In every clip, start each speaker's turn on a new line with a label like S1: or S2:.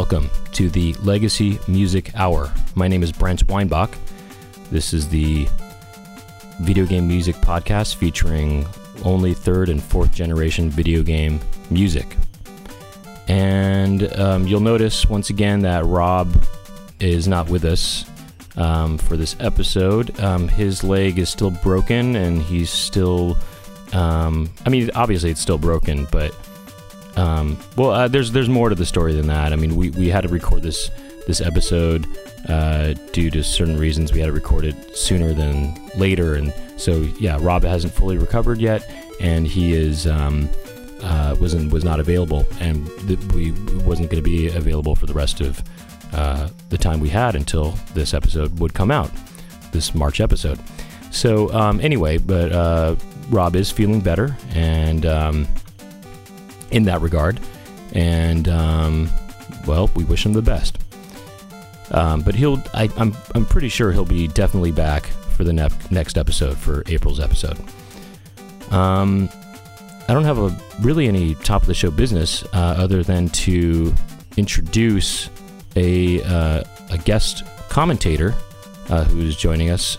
S1: welcome to the Legacy Music Hour. My name is Brent Weinbach. This is the video game music podcast featuring only third and fourth generation video game music. And um, you'll notice once again that Rob is not with us um, for this episode. Um, his leg is still broken and he's still. Um, I mean, obviously it's still broken, but um, well, uh, there's there's more to the story than that. I mean, we, we had to record this this episode uh, due to certain reasons. We had to record it sooner than later, and so yeah, Rob hasn't fully recovered yet, and he is um, uh, wasn't was not available, and th- we wasn't going to be available for the rest of uh, the time we had until this episode would come out, this March episode. So um, anyway, but uh, Rob is feeling better, and um, in that regard, and um, well, we wish him the best. Um, but he'll, I, I'm, I'm pretty sure he'll be definitely back for the ne- next episode, for April's episode. Um, I don't have a really any top of the show business uh, other than to introduce a uh, a guest commentator uh, who's joining us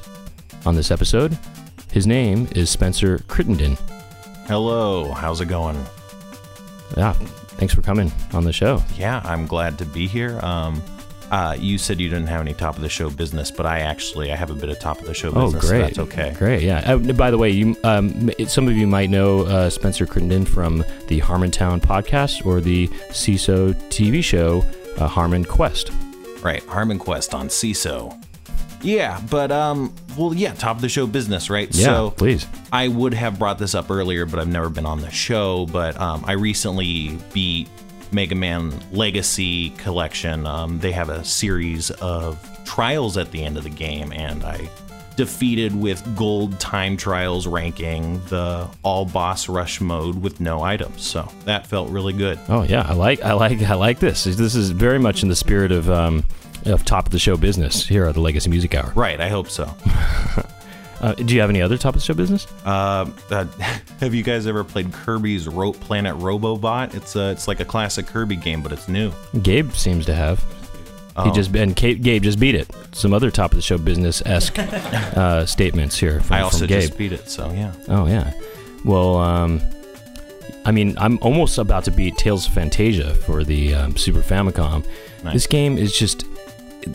S1: on this episode. His name is Spencer Crittenden.
S2: Hello, how's it going?
S1: Yeah, thanks for coming on the show.
S2: Yeah, I'm glad to be here. Um, uh, you said you didn't have any top of the show business, but I actually I have a bit of top of the show
S1: Oh,
S2: business. so
S1: great!
S2: that's okay.
S1: Great, yeah. Uh, by the way, you um, m- some of you might know uh, Spencer Crittenden from the Harmontown podcast or the Seeso TV show uh, HarmonQuest.
S2: Right, HarmonQuest on Seeso. Yeah, but um, well, yeah, top of the show business, right?
S1: Yeah,
S2: So
S1: please.
S2: I would have brought this up earlier, but I've never been on the show. But um, I recently beat Mega Man Legacy Collection. Um, they have a series of trials at the end of the game, and I defeated with gold time trials ranking the all boss rush mode with no items. So that felt really good.
S1: Oh yeah, I like I like I like this. This is very much in the spirit of um, of top of the show business here at the Legacy Music Hour.
S2: Right, I hope so.
S1: Uh, do you have any other top of the show business?
S2: Uh, uh, have you guys ever played Kirby's Ro- Planet Robobot? It's a, it's like a classic Kirby game, but it's new.
S1: Gabe seems to have. He
S2: Oh.
S1: just and Gabe, Gabe just beat it. Some other top of the show business esque uh, statements here from,
S2: I also
S1: from Gabe.
S2: just beat it, so yeah.
S1: Oh yeah. Well, um, I mean, I'm almost about to beat Tales of Phantasia for the um, Super Famicom.
S2: Nice.
S1: This game is just,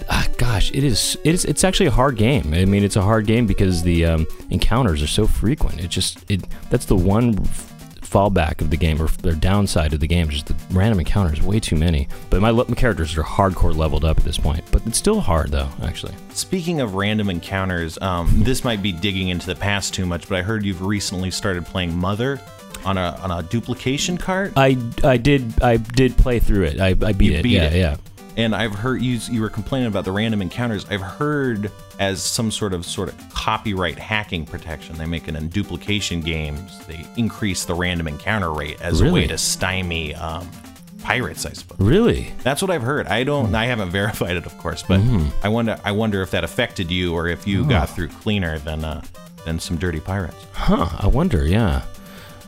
S1: ah, gosh, it is. It is. It's actually a hard game. I mean, it's a hard game because the um, encounters are so frequent. It just it. That's the one f- fallback of the game or their downside of the game. Just the random encounters, way too many. But my, my characters are hardcore leveled up at this point. But it's still hard though, actually.
S2: Speaking of random encounters, um, this might be digging into the past too much, but I heard you've recently started playing Mother on a on a duplication cart,
S1: I, I did I did play through it. I, I beat
S2: You
S1: it.
S2: beat
S1: yeah,
S2: it.
S1: yeah.
S2: And I've heard you you were complaining about the random encounters. I've heard as some sort of sort of copyright hacking protection, they make it in duplication games. They increase the random encounter rate as a way to stymie um, pirates, I suppose.
S1: Really?
S2: That's what I've heard. I don't. I haven't verified it, of course, but
S1: Mm-hmm.
S2: I wonder. I wonder if that affected you, or if you got through cleaner than uh, than some dirty pirates.
S1: Huh, I wonder, yeah.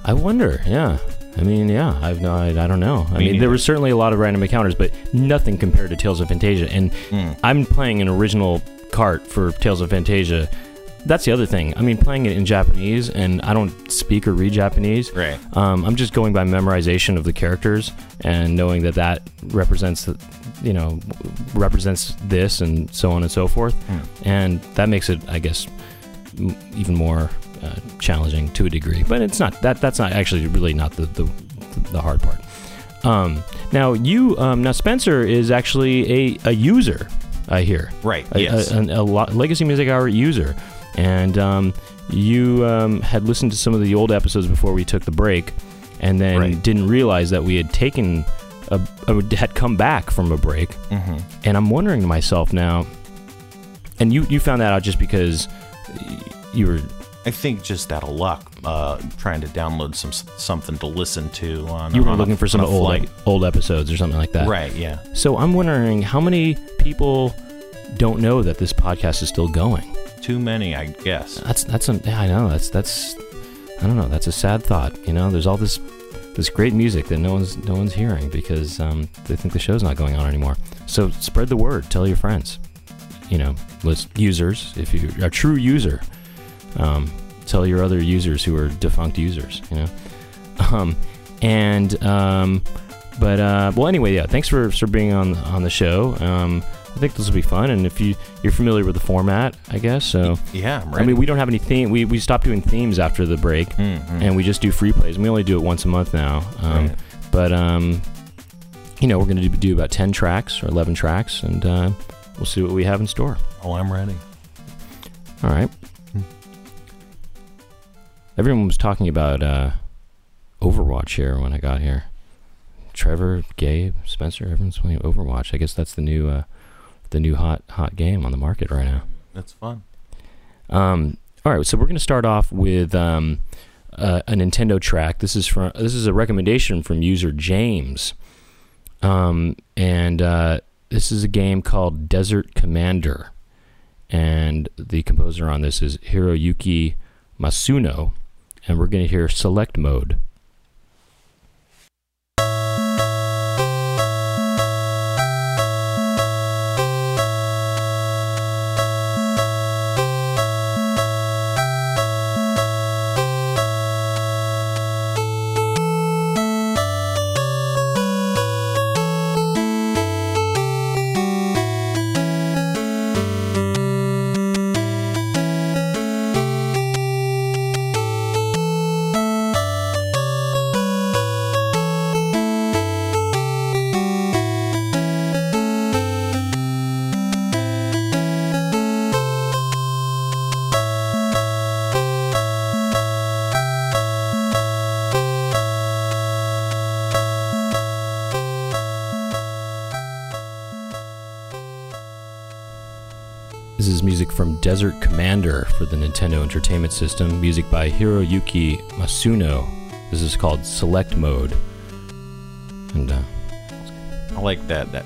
S1: I wonder, yeah. I mean, yeah, I've no, I, I don't know. I
S2: Me
S1: mean, there
S2: neither.
S1: was certainly a lot of random encounters, but nothing compared to Tales of Phantasia. And
S2: Hmm.
S1: I'm playing an original cart for Tales of Phantasia. That's the other thing. I mean, playing it in Japanese, and I don't speak or read Japanese.
S2: Right.
S1: Um, I'm just going by memorization of the characters and knowing that that represents, the, you know, represents this and so on and so forth. And that makes it, I guess, m- even more uh, challenging to a degree. But it's not that. That's not actually really not the the, the hard part. Um, now you um, now Spencer is actually a, a user. I hear
S2: Right.
S1: a,
S2: yes.
S1: a, a, a lo- Legacy Music Hour user, and um, you um, had listened to some of the old episodes before we took the break, and then
S2: Right.
S1: didn't realize that we had taken a, a had come back from a break,
S2: Mhm.
S1: and I'm wondering to myself now, and you you found that out just because you were
S2: I think just out of luck, uh, trying to download some something to listen to on.
S1: you were
S2: on a-
S1: looking for some old
S2: flight.
S1: old episodes or something like that,
S2: Right. Yeah.
S1: So I'm wondering how many people don't know that this podcast is still going.
S2: Too many, I guess.
S1: That's that's a, yeah, I know that's that's I don't know that's a sad thought. You know, there's all this this great music that no one's no one's hearing because um, they think the show's not going on anymore. So spread the word. Tell your friends. You know, list users if you're a true user. Um, tell your other users who are defunct users. You know, um, and um, but uh, well, anyway, yeah. Thanks for for being on on the show. Um, I think this will be fun, and if you you're familiar with the format, I guess so.
S2: Yeah, I'm
S1: I mean, we don't have any theme. We we stopped doing themes after the break,
S2: Mhm.
S1: and we just do free plays. And we only do it once a month now. Um,
S2: Right.
S1: But um, you know, we're going to do, do about ten tracks or eleven tracks, and uh, we'll see what we have in store.
S2: oh, I'm ready.
S1: All right. Everyone was talking about uh, Overwatch here when I got here. Trevor, Gabe, Spencer, everyone's playing Overwatch. I guess that's the new, uh, the new hot hot game on the market right now.
S2: That's fun.
S1: Um, all right, so we're going to start off with um, uh, a Nintendo track. This is from this is a recommendation from user James, um, and uh, this is a game called Desert Commander, and the composer on this is Hiroyuki Masuno, and we're going to hear Select Mode. Nintendo Entertainment System. Music by Hiroyuki Masuno. This is called Select Mode. And uh,
S2: I like that. That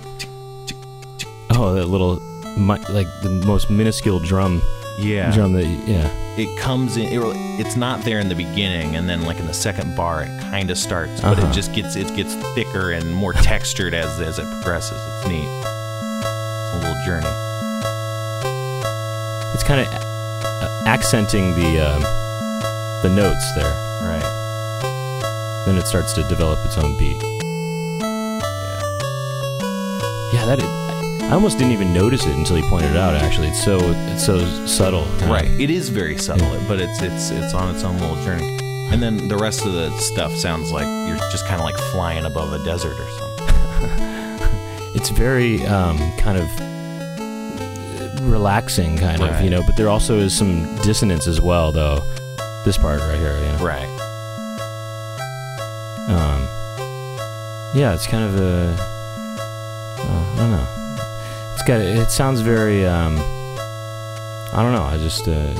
S1: oh, that little mi- like the most minuscule drum
S2: yeah.
S1: drum that yeah.
S2: It comes in. It, it's not there in the beginning, and then like in the second bar, it kind of starts, but
S1: Uh-huh.
S2: it just gets it gets thicker and more textured as as it progresses. It's neat. It's a little journey.
S1: It's kind of accenting the um, the notes there.
S2: Right.
S1: Then it starts to develop its own beat. Yeah, Yeah, that is, I almost didn't even notice it until he pointed it out. Actually, it's so it's so subtle.
S2: Right. It is very subtle, but it's it's it's on its own little journey. And then the rest of the stuff sounds like you're just kind of like flying above a desert or something.
S1: It's very um, kind of relaxing, kind of, you know. But there also is some dissonance as well, though. This part right here, you know.
S2: Right.
S1: Um, yeah, it's kind of a. Uh, I don't know. It's got. It sounds very. Um, I don't know. I just. Uh,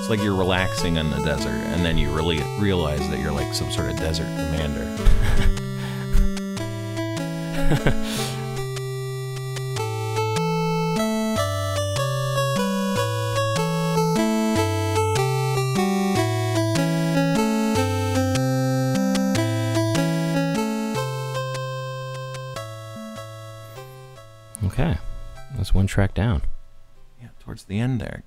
S2: It's like you're relaxing in the desert, and then you really realize that you're like some sort of desert commander. the end there,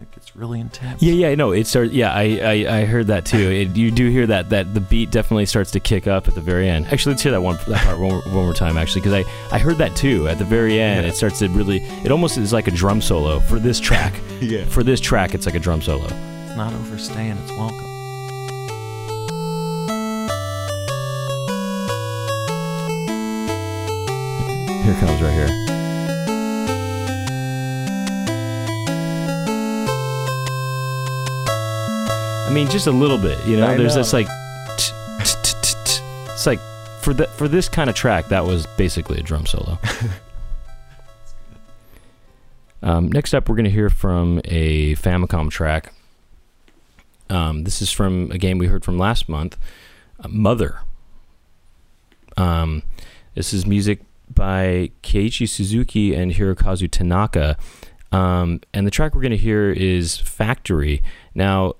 S2: it gets, really intense.
S1: Yeah, yeah, no, it starts. Yeah, I, I, I heard that too. It, you do hear that that the beat definitely starts to kick up at the very end. Actually, let's hear that one that part one, more- one more time. Actually, because I, I heard that too at the very end.
S2: Yeah.
S1: It starts to really. It almost is like a drum solo for this track.
S2: yeah.
S1: for this track, it's like a drum solo.
S2: It's not overstaying its welcome.
S1: Here it comes right here. I mean, just a little bit, you know.
S2: I
S1: There's
S2: know.
S1: this like, t- t- t- t- t- it's like for that for this kind of track, that was basically a drum solo. um, next up, we're gonna hear from a Famicom track. Um, this is from a game we heard from last month, uh, Mother. Um, this is music by Keiichi Suzuki and Hirokazu Tanaka. Um, and the track we're going to hear is Factory. Now,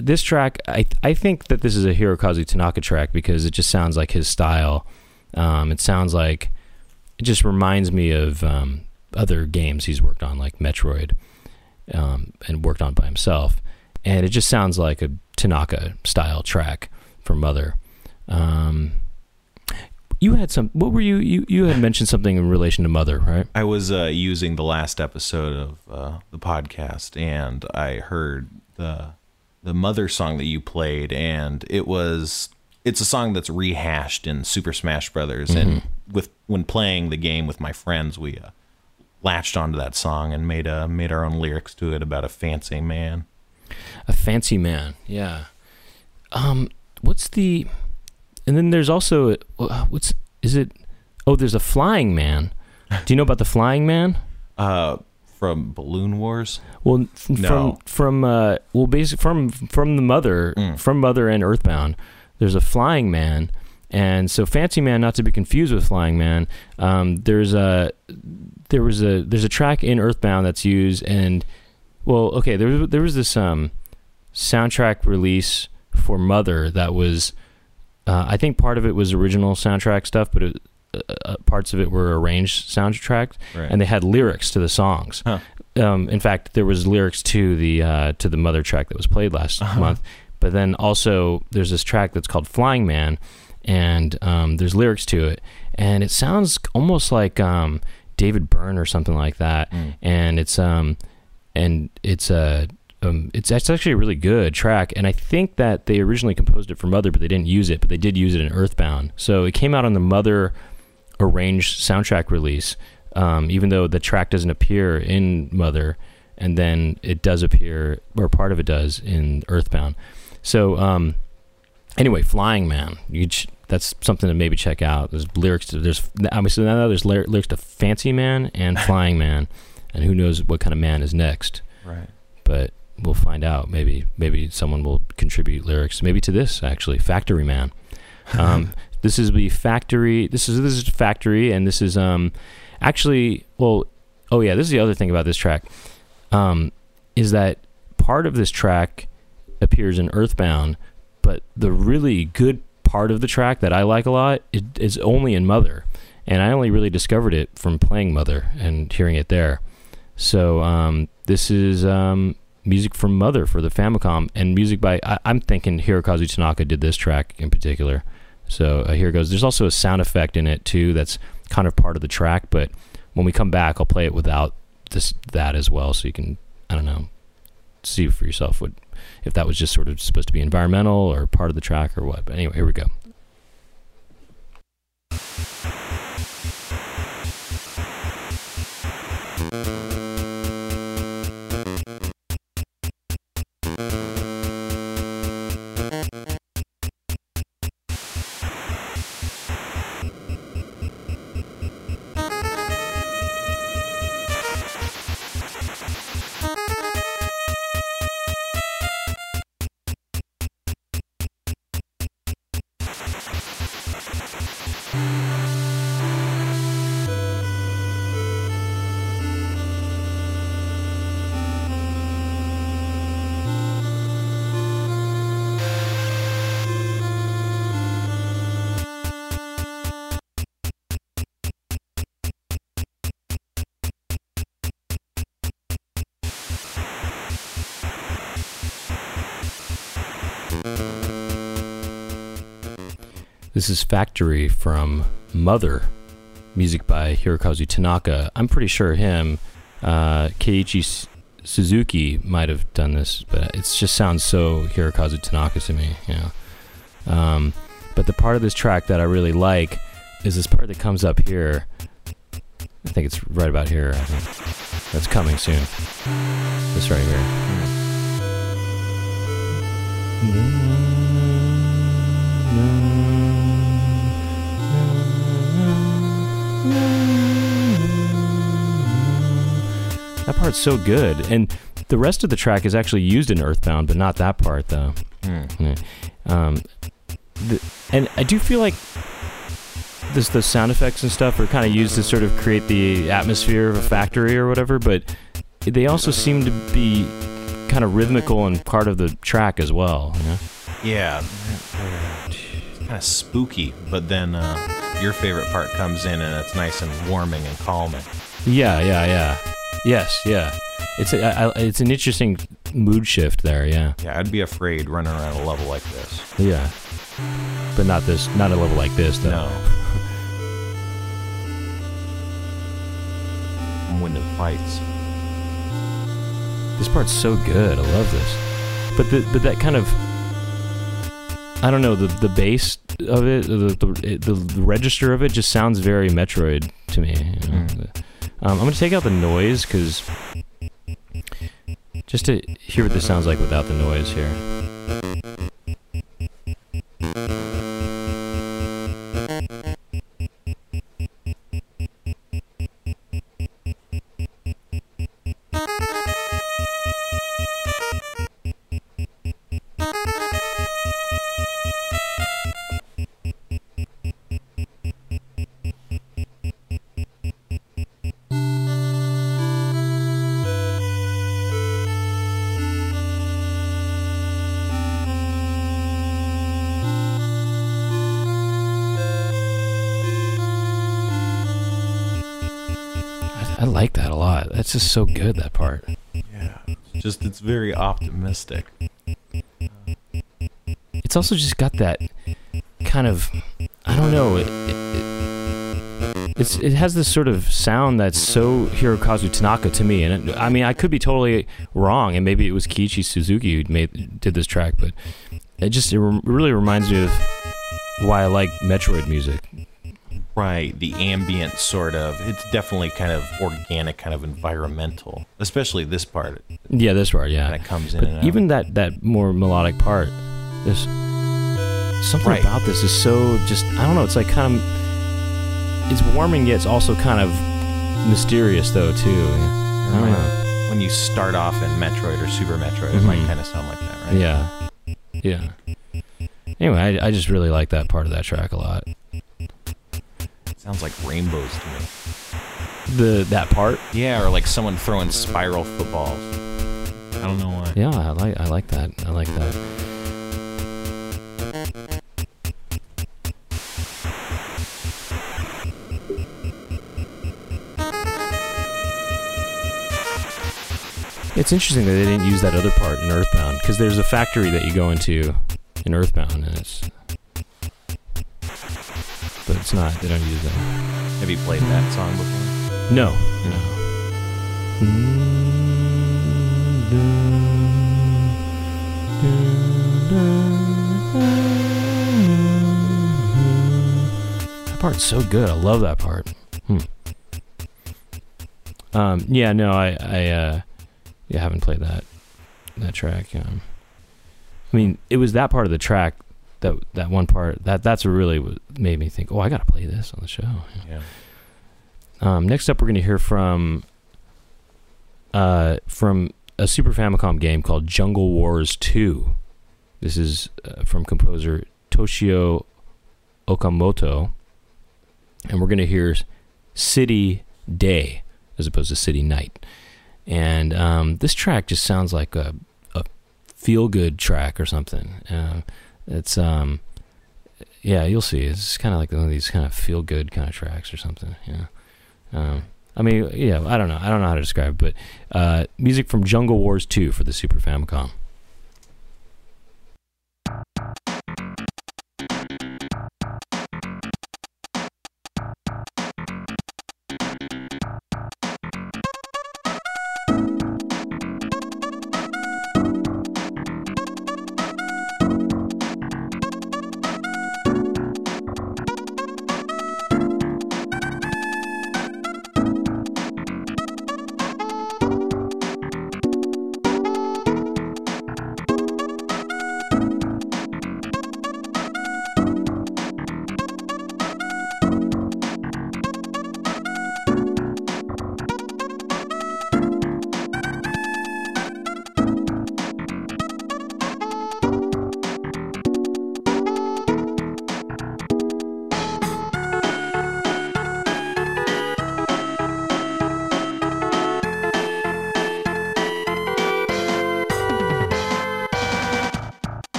S1: this track, I I think that this is a Hirokazu Tanaka track because it just sounds like his style. Um, it sounds like it just reminds me of um, other games he's worked on, like Metroid, um, and worked on by himself. And it just sounds like a Tanaka style track for Mother. Um, you had some. What were you? You you had mentioned something in relation to Mother, right?
S2: I was uh, using the last episode of uh, the podcast, and I heard the the Mother song that you played, and it was it's a song that's rehashed in Super Smash Brothers, and with when playing the game with my friends, we uh, latched onto that song and made uh, made our own lyrics to it about a fancy man.
S1: A fancy man, yeah. Um, what's the? And then there's also uh, what's is it? Oh, there's a flying man. Do you know about the flying man?
S2: Uh, from Balloon Wars.
S1: Well, f-
S2: No.
S1: from from uh, well, basically from from the mother from Mother and Earthbound, there's a flying man, and so Fancy Man, not to be confused with Flying Man. Um, there's a there was a there's a track in Earthbound that's used, and well, okay, there was there was this um soundtrack release for Mother that was, uh, I think part of it was original soundtrack stuff, but it, uh, uh, parts of it were arranged soundtrack,
S2: Right.
S1: and they had lyrics to the songs.
S2: Huh.
S1: Um, in fact, there was lyrics to the uh, to the Mother track that was played last month, but then also there's this track that's called Flying Man, and um, there's lyrics to it, and it sounds almost like um, David Byrne or something like that, and it's um and it's a um, it's, it's actually a really good track, and I think that they originally composed it for Mother, but they didn't use it, but they did use it in Earthbound. So it came out on the Mother arranged soundtrack release, um, even though the track doesn't appear in Mother, and then it does appear, or part of it does, in Earthbound. So um, anyway, Flying Man, you ch- that's something to maybe check out. There's lyrics to there's obviously now there's lyr- lyrics to Fancy Man and Flying Man, and who knows what kind of man is next
S2: Right.
S1: but we'll find out. Maybe maybe someone will contribute lyrics. Maybe to this actually, Factory Man. Um, this is the factory. This is this is factory, and this is um actually well. Oh yeah, this is the other thing about this track. Um, is that part of this track appears in Earthbound, but the really good part of the track that I like a lot is, is only in Mother, and I only really discovered it from playing Mother and hearing it there. So um, this is um, music from Mother for the Famicom, and music by I, I'm thinking Hirokazu Tanaka did this track in particular. So uh, here goes. There's also a sound effect in it too that's kind of part of the track, but when we come back, I'll play it without this that as well, so you can I don't know see for yourself what if that was just sort of supposed to be environmental or part of the track or what. But anyway, here we go. This is Factory from Mother, music by Hirokazu Tanaka. I'm pretty sure him, uh, Keiichi Suzuki might have done this, but it just sounds so Hirokazu Tanaka to me. Yeah. Um, but the part of this track that I really like is this part that comes up here. I think it's right about here. I think that's coming soon. This right here. That part's so good, and the rest of the track is actually used in Earthbound, but not that part though. Yeah. Um, the, and I do feel like this the sound effects and stuff are kind of used to sort of create the atmosphere of a factory or whatever, but they also seem to be kind of rhythmical and part of the track as well. You know?
S2: Yeah, kind of spooky, but then uh, your favorite part comes in and it's nice and warming and calming.
S1: Yeah, yeah, yeah. Yes, yeah. It's a, I, it's an interesting mood shift there. Yeah,
S2: Yeah, I'd be afraid running around a level like this.
S1: yeah. But not this, not a level like this though.
S2: No. I'm winning fights.
S1: This part's so good. I love this. But the but that kind of I don't know the the bass of it, the the, the, the register of it just sounds very Metroid to me. you know.
S2: Mm.
S1: Um, I'm gonna take out the noise because just to hear what this sounds like without the noise here. I, like that a lot. That's just so good. That part.
S2: Yeah. Just it's very optimistic.
S1: It's also just got that kind of I don't know. It, it, it, it's it has this sort of sound that's so Hirokazu Tanaka to me, and it, I mean I could be totally wrong, and maybe it was Keiichi Suzuki who made did this track, but it just it rem- really reminds me of why I like Metroid music.
S2: Right, the ambient sort of. It's definitely kind of organic, kind of environmental. Especially this part
S1: Yeah, this part, yeah.
S2: that comes in
S1: But
S2: and out.
S1: even that that more melodic part, there's something
S2: Right.
S1: about this is so just I don't know. It's like kind of it's warming yet it's also kind of mysterious though too. I don't know.
S2: when you start off in Metroid or Super Metroid, it might
S1: Mhm.
S2: kind of sound like that, right?
S1: Yeah, yeah. Anyway, I, I just really like that part of that track a lot.
S2: Sounds like rainbows to me.
S1: The that part,
S2: Yeah, or like someone throwing spiral footballs. I don't know why.
S1: yeah, I like I like that. I like that. It's interesting that they didn't use that other part in Earthbound because there's a factory that you go into in Earthbound, and it's but it's not. They don't use that.
S2: Have you played that song before?
S1: No. No. That part's so good. I love that part. Hmm. Um, yeah, no, I, I, uh, yeah, haven't played that, that track. Um, I mean, it was that part of the track, that that one part that that's what really made me think, oh, I gotta play this on the show.
S2: Yeah.
S1: Um, next up, we're going to hear from uh, from a Super Famicom game called Jungle Wars 2. This is uh, from composer Toshio Okamoto, and we're going to hear City Day as opposed to City Night. And um, this track just sounds like a, a feel good track or something. Uh, it's um, yeah, you'll see. It's kind of like one of these kind of feel good kind of tracks or something. Yeah. Um, I mean, yeah, I don't know. I don't know how to describe it, but uh, music from Jungle Wars 2 for the Super Famicom.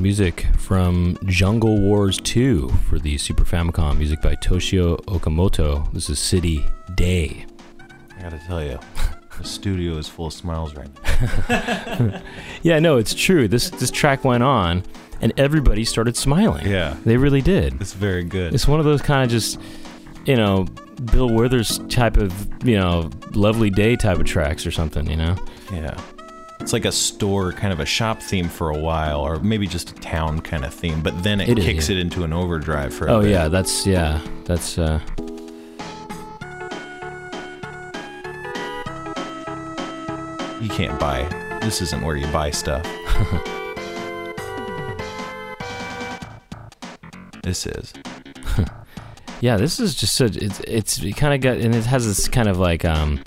S1: Music from Jungle Wars 2 for the Super Famicom, music by Toshio Okamoto. This is City Day.
S2: I gotta tell you, the studio is full of smiles right now.
S1: Yeah, no, it's true. This this track went on and everybody started smiling.
S2: Yeah.
S1: They really did.
S2: It's very good.
S1: It's one of those kind of just, you know, Bill Withers type of, you know, lovely day type of tracks or something, you know?
S2: Yeah. It's like a store, kind of a shop theme for a while, or maybe just a town kind of theme, but then it,
S1: It is,
S2: kicks
S1: yeah.
S2: it into an overdrive for a
S1: Oh
S2: bit.
S1: yeah, that's yeah, that's uh
S2: You can't buy. This isn't where you buy stuff. this is.
S1: yeah, this is just such it's it's kind of got and it has this kind of like um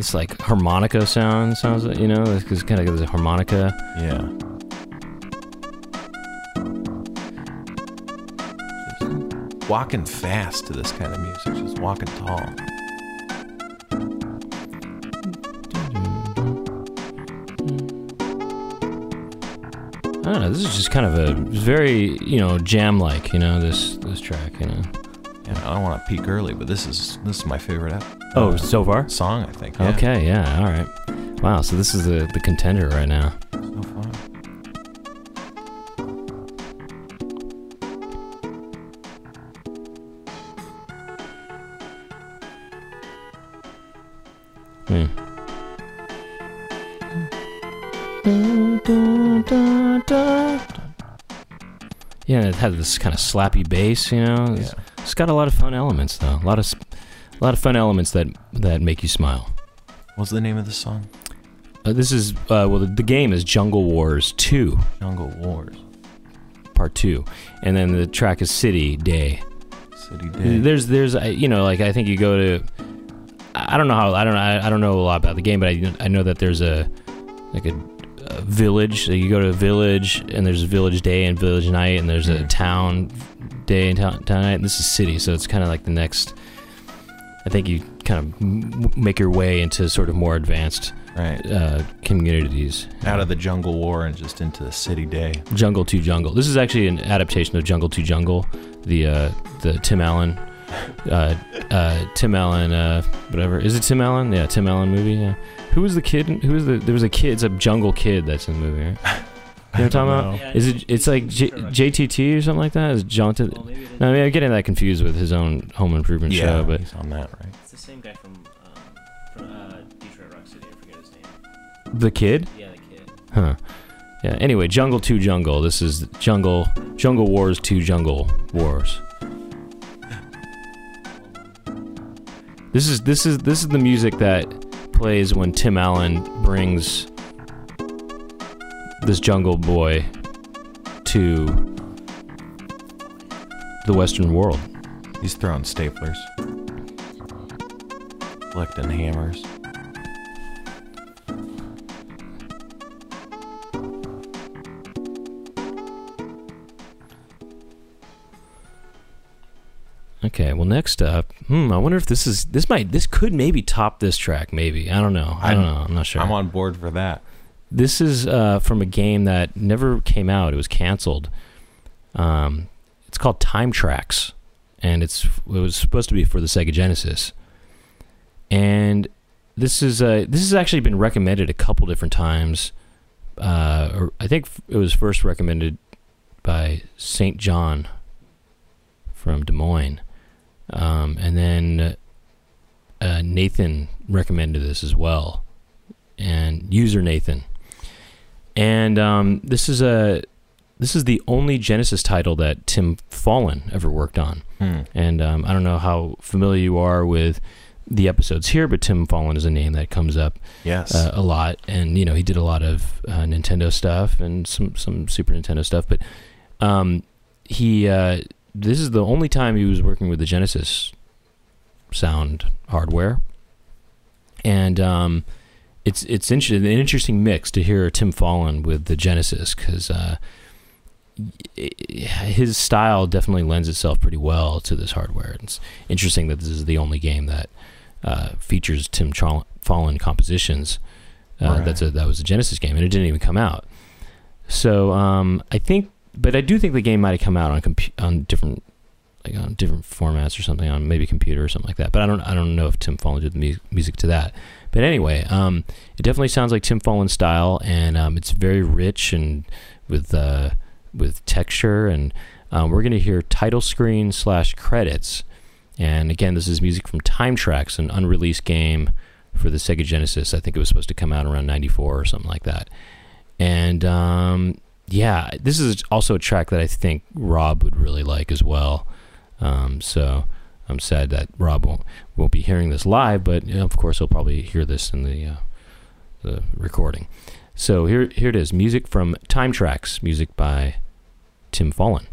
S1: this like harmonica sound sounds like, you know, it's kind of got this harmonica.
S2: Yeah. Just walking fast to this kind of music, just walking tall.
S1: I don't know, this is just kind of a very, you know, jam like, you know, this this track, you know.
S2: I don't want to peak early, but this is this is my favorite ep-
S1: Oh,
S2: uh,
S1: so far?
S2: song. I think. Yeah.
S1: Okay, yeah, all right. Wow, so this is the the contender right now.
S2: So fun.
S1: Hmm. Yeah, it has this kind of slappy bass, you know.
S2: Yeah.
S1: It's got a lot of fun elements, though. A lot of, a lot of fun elements that that make you smile.
S2: What's the name of the song?
S1: Uh, this is uh, well, the, the game is Jungle Wars Two,
S2: Jungle Wars.
S1: Part Two, and then the track is City Day.
S2: City Day.
S1: There's, there's, uh, you know, like I think you go to, I don't know how, I don't, I, I don't know a lot about the game, but I, I know that there's a, like a village. So you go to a village, and there's a village day and village night, and there's a
S2: Mm.
S1: town day and town, town night. And this is city, so it's kind of like the next. I think you kind of m- make your way into sort of more advanced
S2: right.
S1: uh, communities.
S2: Out of the Jungle War and just into the City Day.
S1: Jungle to Jungle. This is actually an adaptation of Jungle to Jungle, the uh, the Tim Allen, uh, uh, Tim Allen, uh, whatever. Is it Tim Allen? Yeah, Tim Allen movie. Yeah. Who was the kid? Who was the? There was a kid. It's a jungle kid that's in the movie. Right? You know what I'm talking about? Is it? It's like J- JTT or something like that. Is Jonathan?
S3: Well, maybe it is.
S1: No, I mean, I'm getting that confused with his own Home Improvement
S2: Yeah,
S1: show, but
S2: he's on that, right?
S3: It's the same guy from, um, from uh, Detroit Rock City. I forget his name.
S1: the kid.
S3: Yeah, the kid.
S1: Huh. Yeah. Anyway, Jungle to Jungle. This is Jungle Jungle Wars to Jungle Wars. This is this is this is the music that plays when Tim Allen brings this jungle boy to the Western world.
S2: He's throwing staplers, collecting hammers.
S1: Okay, well next up, hmm, I wonder if this is this might this could maybe top this track, maybe. I don't know. I don't
S2: I'm-
S1: know. I'm not sure.
S2: I'm on board for that.
S1: This is uh, from a game that never came out. It was canceled. Um, it's called Time Trax, and it's it was supposed to be for the Sega Genesis. And this is uh, this has actually been recommended a couple different times. Uh, I think it was first recommended by Saint John from Des Moines, um, and then uh, Nathan recommended this as well, and user Nathan. And um, this is a this is the only Genesis title that Tim Follin ever worked on.
S2: Hmm.
S1: And um, I don't know how familiar you are with the episodes here, but Tim Follin is a name that comes up
S2: Yes.
S1: uh, a lot, and you know he did a lot of uh, Nintendo stuff and some some Super Nintendo stuff. But um, he uh, this is the only time he was working with the Genesis sound hardware, and um, it's it's inter- an interesting mix to hear Tim Follin with the Genesis because. Uh, his style definitely lends itself pretty well to this hardware. It's interesting that this is the only game that uh, features Tim Chal- Follin compositions. Uh,
S2: Right.
S1: That's a that was a Genesis game, and it didn't even come out. So um, I think, but I do think the game might have come out on compu- on different like on different formats or something on maybe computer or something like that. But I don't I don't know if Tim Follin did the mu- music to that. But anyway, um, it definitely sounds like Tim Follin style, and um, it's very rich and with uh, with texture. And um, we're gonna hear title screen slash credits. And again, this is music from Time Trax, an unreleased game for the Sega Genesis. I think it was supposed to come out around '94 or something like that. And um, yeah, this is also a track that I think Rob would really like as well. Um, so I'm sad that Rob won't won't be hearing this live, but you know, of course he'll probably hear this in the uh, the recording. So here here it is, music from Time Trax, music by Tim Follin.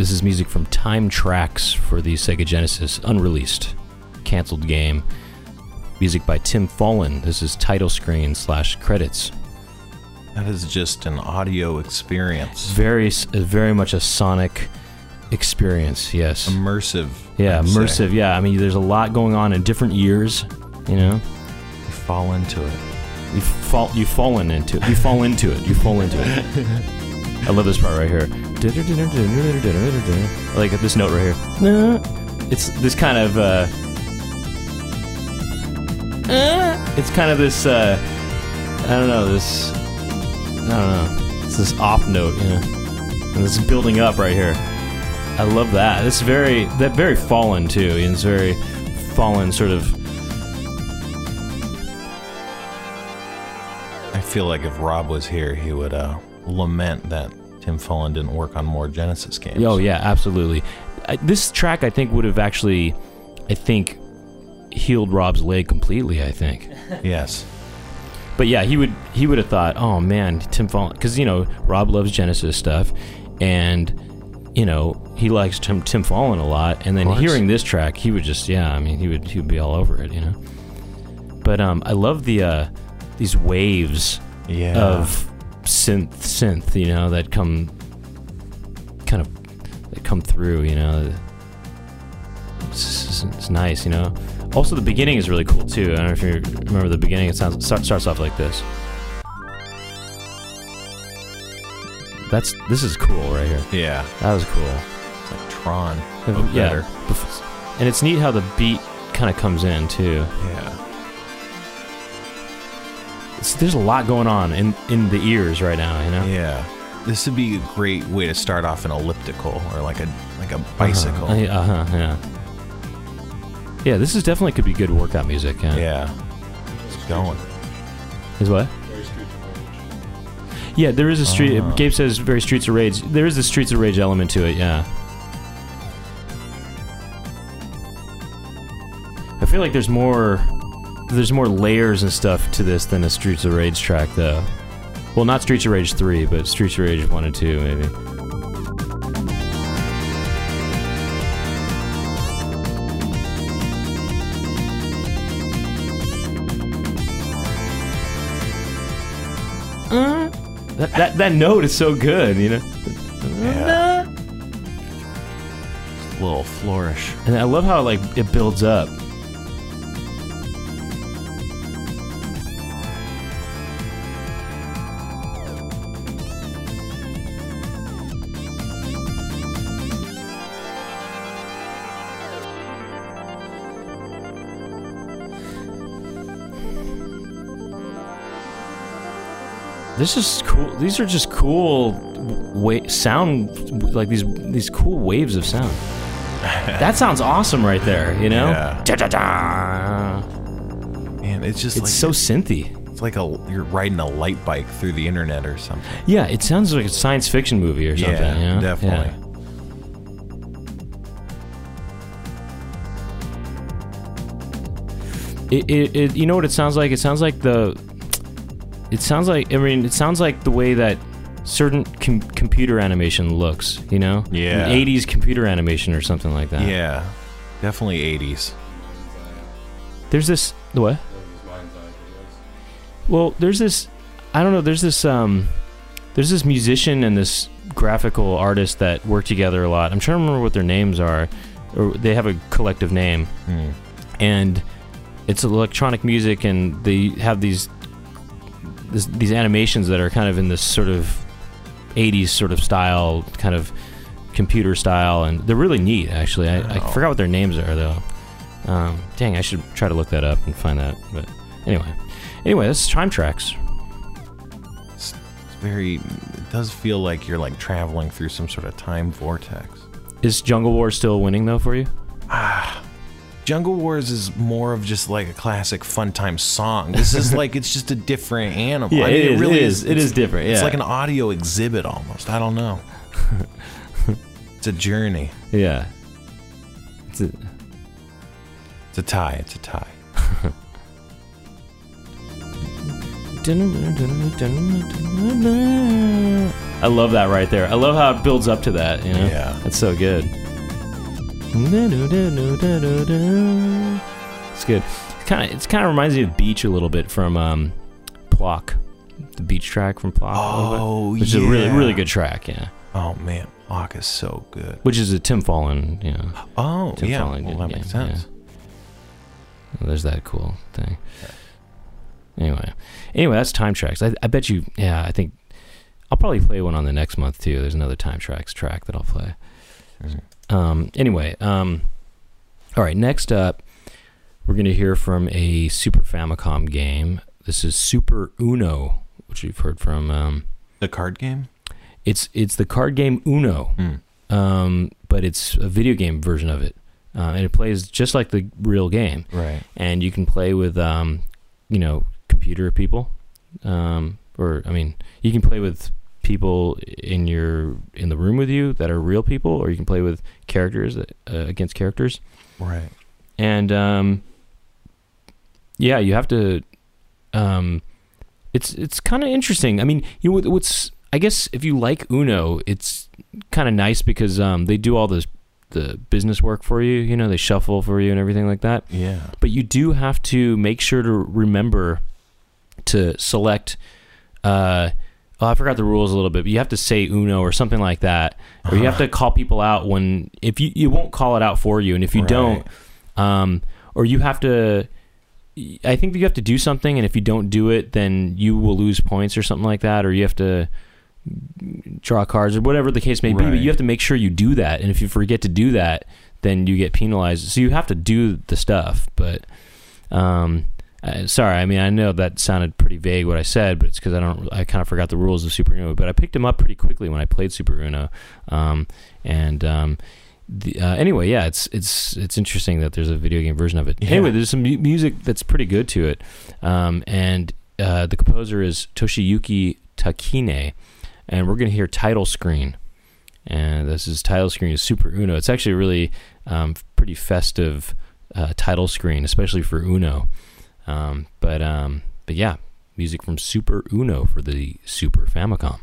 S1: This is music from Time Trax for the Sega Genesis, unreleased, canceled game. Music by Tim Follin. This is title screen slash credits.
S2: That is just an audio experience.
S1: Very, uh, very much a sonic experience. Yes.
S2: Immersive.
S1: Yeah,
S2: I'd say.
S1: immersive. Yeah, I mean, there's a lot going on in different years. You know,
S2: You fall into it.
S1: you fall, you fallen into it. You fall into it. You fall into it. I love this part right here. Like this note right here. It's this kind of. Uh, it's kind of this. Uh, I don't know this. I don't know. It's this off note, you know, and it's building up right here. I love that. It's very that very fallen too. and It's very fallen sort of.
S2: I feel like if Rob was here, he would uh, lament that Tim Follin didn't work on more Genesis games.
S1: Oh yeah, absolutely. I, this track I think would have actually, I think, healed Rob's leg completely. I think.
S2: Yes.
S1: But yeah, he would he would have thought, oh man, Tim Follin, because you know Rob loves Genesis stuff, and you know he likes Tim Tim Follin a lot, and then hearing this track, he would just yeah, I mean he would he would be all over it, you know. But um, I love the uh, these waves
S2: Yeah.
S1: of synth synth, you know, that come kind of that come through, you know. It's, it's, nice, you know. Also, the beginning is really cool too. I don't know if you remember the beginning. It sounds start, starts off like this. That's this is cool right here.
S2: Yeah.
S1: That was cool.
S2: It's like Tron.
S1: Oh, yeah,
S2: Oh, better.
S1: and it's neat how the beat kind of comes in too.
S2: Yeah.
S1: There's a lot going on in in the ears right now. You know.
S2: Yeah. This would be a great way to start off an elliptical or like a like a bicycle.
S1: Uh huh. Uh-huh, yeah. Yeah, this is definitely could be good workout music. Yeah.
S2: Yeah. It's going.
S1: Is what? Yeah, there is a street.
S2: Ah.
S1: Gabe says very Streets of Rage. There is a Streets of Rage element to it. Yeah. I feel like there's more, there's more layers and stuff to this than a Streets of Rage track, though. Well, not Streets of Rage three, but Streets of Rage one and two, maybe. Uh, that, that that note is so good, you know.
S2: Yeah. Little flourish.
S1: And I love how like it builds up. This is cool. These are just cool wa- sound like these these cool waves of sound. That sounds awesome right there, you know?
S2: Yeah.
S1: Da-da-da.
S2: Man, it's just
S1: It's
S2: like
S1: so synthy.
S2: it's like a you're riding a light bike through the internet or something.
S1: Yeah, it sounds like a science fiction movie or something.
S2: Yeah,
S1: you know?
S2: definitely.
S1: Yeah. It, it, it, you know what it sounds like? It sounds like the. It sounds like I mean, it sounds like the way that certain com- computer animation looks. You know?
S2: Yeah.
S1: '80s computer animation or something like that.
S2: Yeah. Definitely 80s.
S1: There's this the what? Well, there's this. I don't know. There's this. Um, there's this musician and this graphical artist that work together a lot. I'm trying to remember what their names are, or they have a collective name,
S2: Hmm.
S1: and it's electronic music, and they have these this, these animations that are kind of in this sort of 80s sort of style, kind of computer style, and they're really neat. Actually, I, I forgot what their names are though. Um, dang, I should try to look that up and find that. But anyway, anyway, this is Time Trax.
S2: It's, it's very it does feel like you're like traveling through some sort of time vortex.
S1: Is Jungle War still winning though for you?
S2: Jungle Wars is more of just like a classic fun time song. This is like it's just a different animal.
S1: Yeah,
S2: I mean,
S1: it is,
S2: really
S1: it is, it is different,
S2: It's like an audio exhibit almost. I don't know. it's a journey.
S1: Yeah. It's a,
S2: It's a tie. It's a tie.
S1: I love that right there. I love how it builds up to that. You know,
S2: Yeah.
S1: that's so good. It's good. It's kind of. It kind of reminds me of Beach a little bit from um, Plok, the Beach track from Plok. little bit,
S2: Oh,
S1: which is a really really good track. Yeah,
S2: Oh man, Plok is so good.
S1: which is a Tim Follin. You know,
S2: Oh
S1: Tim
S2: yeah, well, that
S1: yeah,
S2: makes sense.
S1: there's that cool thing. Anyway, anyway, that's Time Trax. I, I bet you. Yeah, I think I'll probably play one on the next month too. There's another Time Trax track that I'll play.
S2: Mhm.
S1: Um, anyway, um, all right. Next up, we're gonna hear from a Super Famicom game. This is Super Uno, which you've heard from. Um,
S2: The card game.
S1: it's it's the card game Uno, um, but it's a video game version of it, uh, and it plays just like the real game
S2: Right.
S1: and you can play with um, you know computer people um, or i mean you can play with people in your in the room with you that are real people or you can play with characters uh, against characters
S2: Right.
S1: and um, yeah you have to um, it's it's kind of interesting i mean you know what's i guess if you like uno it's kind of nice because um, they do all this the business work for you you know they shuffle for you and everything like that
S2: Yeah.
S1: but you do have to make sure to remember to select uh oh, I forgot the rules a little bit, but you have to say Uno or something like that, or you have to call people out when if you you won't call it out for you, and if you don't, um, or you have to. I think you have to do something, and if you don't do it, then you will lose points or something like that, or you have to draw cards or whatever the case may be. But you have to make sure you do that, and if you forget to do that, then you get penalized. So you have to do the stuff. But um, uh, sorry, I mean I know that sounded pretty vague what I said, but it's because I don't. I kind of forgot the rules of Super Uno. But I picked them up pretty quickly when I played Super Uno, um, and um, the, uh, anyway, yeah, it's it's it's interesting that there's a video game version of it.
S2: Yeah.
S1: Anyway, there's some mu- music that's pretty good to it, um, and uh, the composer is Toshiyuki Takine, and we're gonna hear title screen, and this is title screen is Super Uno. It's actually a really um, pretty festive uh, title screen, especially for Uno. Um, but um, but yeah, music from Super Uno for the Super Famicom.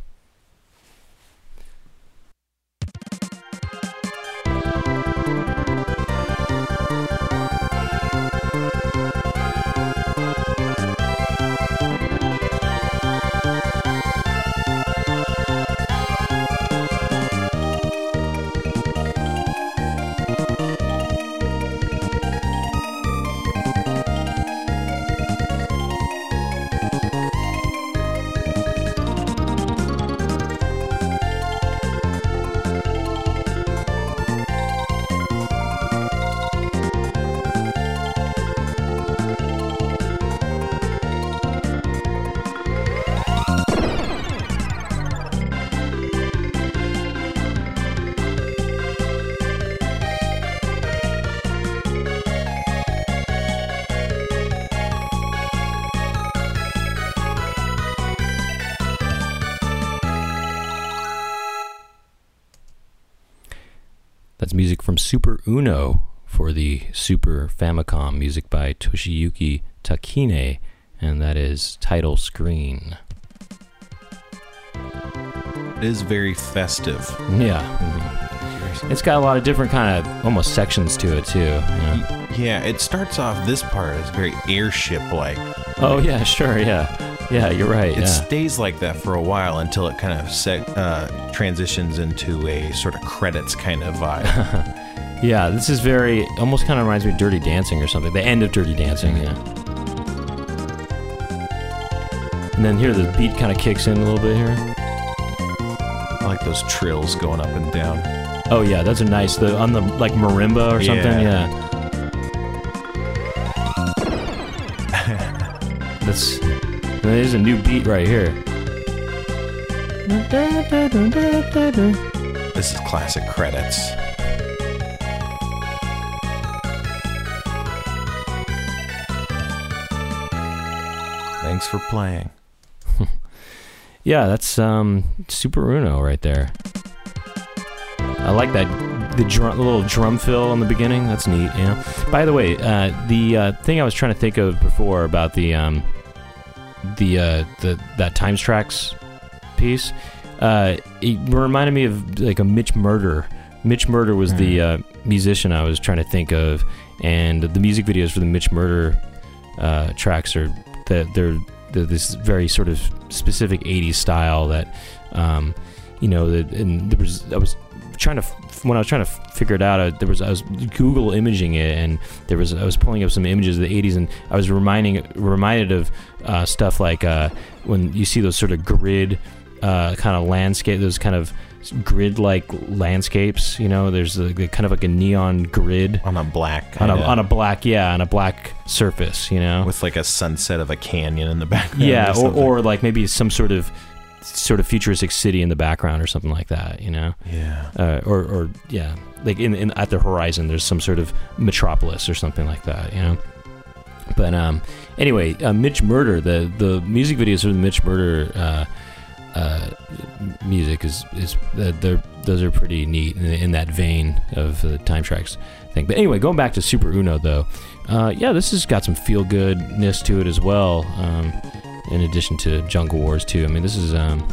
S1: Uno for the Super Famicom, music by Toshiyuki Takine, and that is title screen.
S2: It is very festive.
S1: Yeah. mhm. It's got a lot of different kind of almost sections to it too. you know?
S2: Yeah, it starts off this part is very airship like.
S1: Oh yeah, sure, yeah, yeah. You're right.
S2: It
S1: yeah.
S2: stays like that for a while until it kind of uh, transitions into a sort of credits kind of vibe.
S1: Yeah, this is very almost kind of reminds me of Dirty Dancing or something. The end of Dirty Dancing, yeah. And then here the beat kind of kicks in a little bit here.
S2: I like those trills going up and down.
S1: Oh yeah, those are nice. The on the like marimba or something.
S2: Yeah.
S1: Yeah. That's there's a new beat right here.
S2: This is classic credits. Thanks for playing.
S1: Yeah, that's um Super Uno right there. I like that the drum, little drum fill in the beginning. That's neat. You know. By the way, uh, the uh, thing I was trying to think of before about the um, the uh, the that times tracks piece, uh, it reminded me of like a Mitch Murder. Mitch Murder was the uh, musician I was trying to think of, and the music videos for the Mitch Murder uh, tracks are that they're, they're this very sort of specific '80s style that um, you know that and there was I was trying to when I was trying to figure it out I, there was I was Google imaging it and there was I was pulling up some images of the 80s and I was reminding reminded of uh, stuff like uh, when you see those sort of grid uh, kind of landscape those kind of grid like landscapes you know there's a, the kind of like a neon grid
S2: On a black
S1: on a, on a black yeah on a black surface you know
S2: with like a sunset of a canyon in the background.
S1: yeah or,
S2: something.
S1: or like maybe some sort of sort of futuristic city in the background or something like that you know
S2: yeah.
S1: uh, or, or yeah like in, in at the horizon there's some sort of metropolis or something like that you know but um anyway uh, mitch murder the the music videos for the mitch murder uh uh, music is is uh, they're those are pretty neat in, in that vein of the Time Trax thing. But anyway, going back to Super Uno though, uh, yeah, this has got some feel goodness to it as well. Um, in addition to Jungle Wars too. I mean, this is um,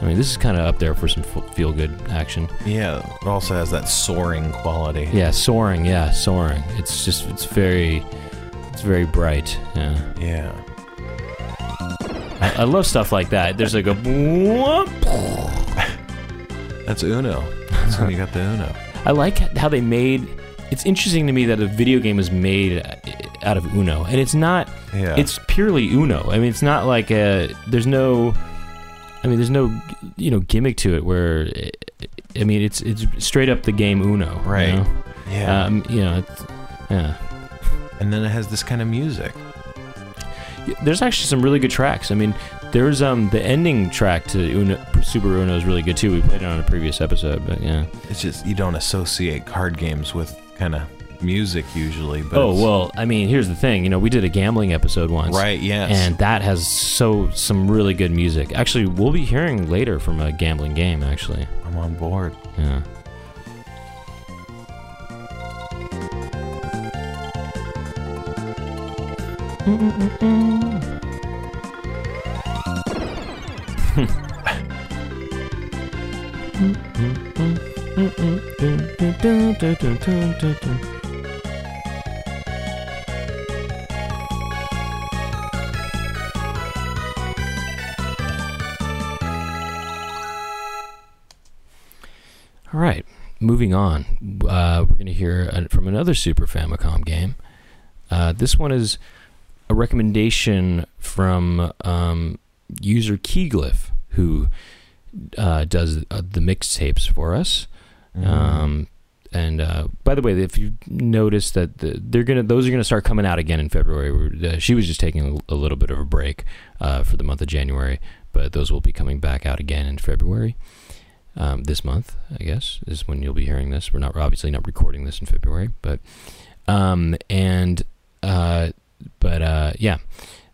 S1: I mean, this is kind of up there for some feel good action.
S2: Yeah. It also has that soaring quality.
S1: Yeah, soaring. Yeah, soaring. It's just it's very it's very bright. Yeah.
S2: Yeah.
S1: I, I love stuff like that. There's like a.
S2: That's Uno. That's when you got the Uno.
S1: I like how they made it's interesting to me that a video game is made out of Uno, and it's not.
S2: Yeah.
S1: It's purely Uno. I mean, it's not like a. There's no. I mean, there's no you know gimmick to it. Where I mean, it's it's straight up the game Uno. you
S2: Right.
S1: know?
S2: yeah.
S1: Um, you know. It's, yeah.
S2: and then it has this kind of music.
S1: There's actually some really good tracks. I mean, there's um the ending track to Uno, Super Uno is really good too. We played it on a previous episode, but yeah.
S2: It's just you don't associate card games with kind of music usually. But
S1: Oh well, I mean, here's the thing. You know, we did a gambling episode once,
S2: right? Yes.
S1: and that has so some really good music. Actually, we'll be hearing later from a gambling game. Actually,
S2: I'm on board.
S1: yeah. All right, moving on. Uh, we're going to hear from another Super Famicom game. Uh, this one is a recommendation from um, user Keyglyph, who uh, does uh, the mixtapes for us. Um, and uh, by the way, if you notice that the, they're gonna, those are gonna start coming out again in February. Uh, she was just taking a, a little bit of a break uh, for the month of January, but those will be coming back out again in February. Um, this month, I guess, is when you'll be hearing this. We're not obviously not recording this in February, but um, and uh, but uh, yeah,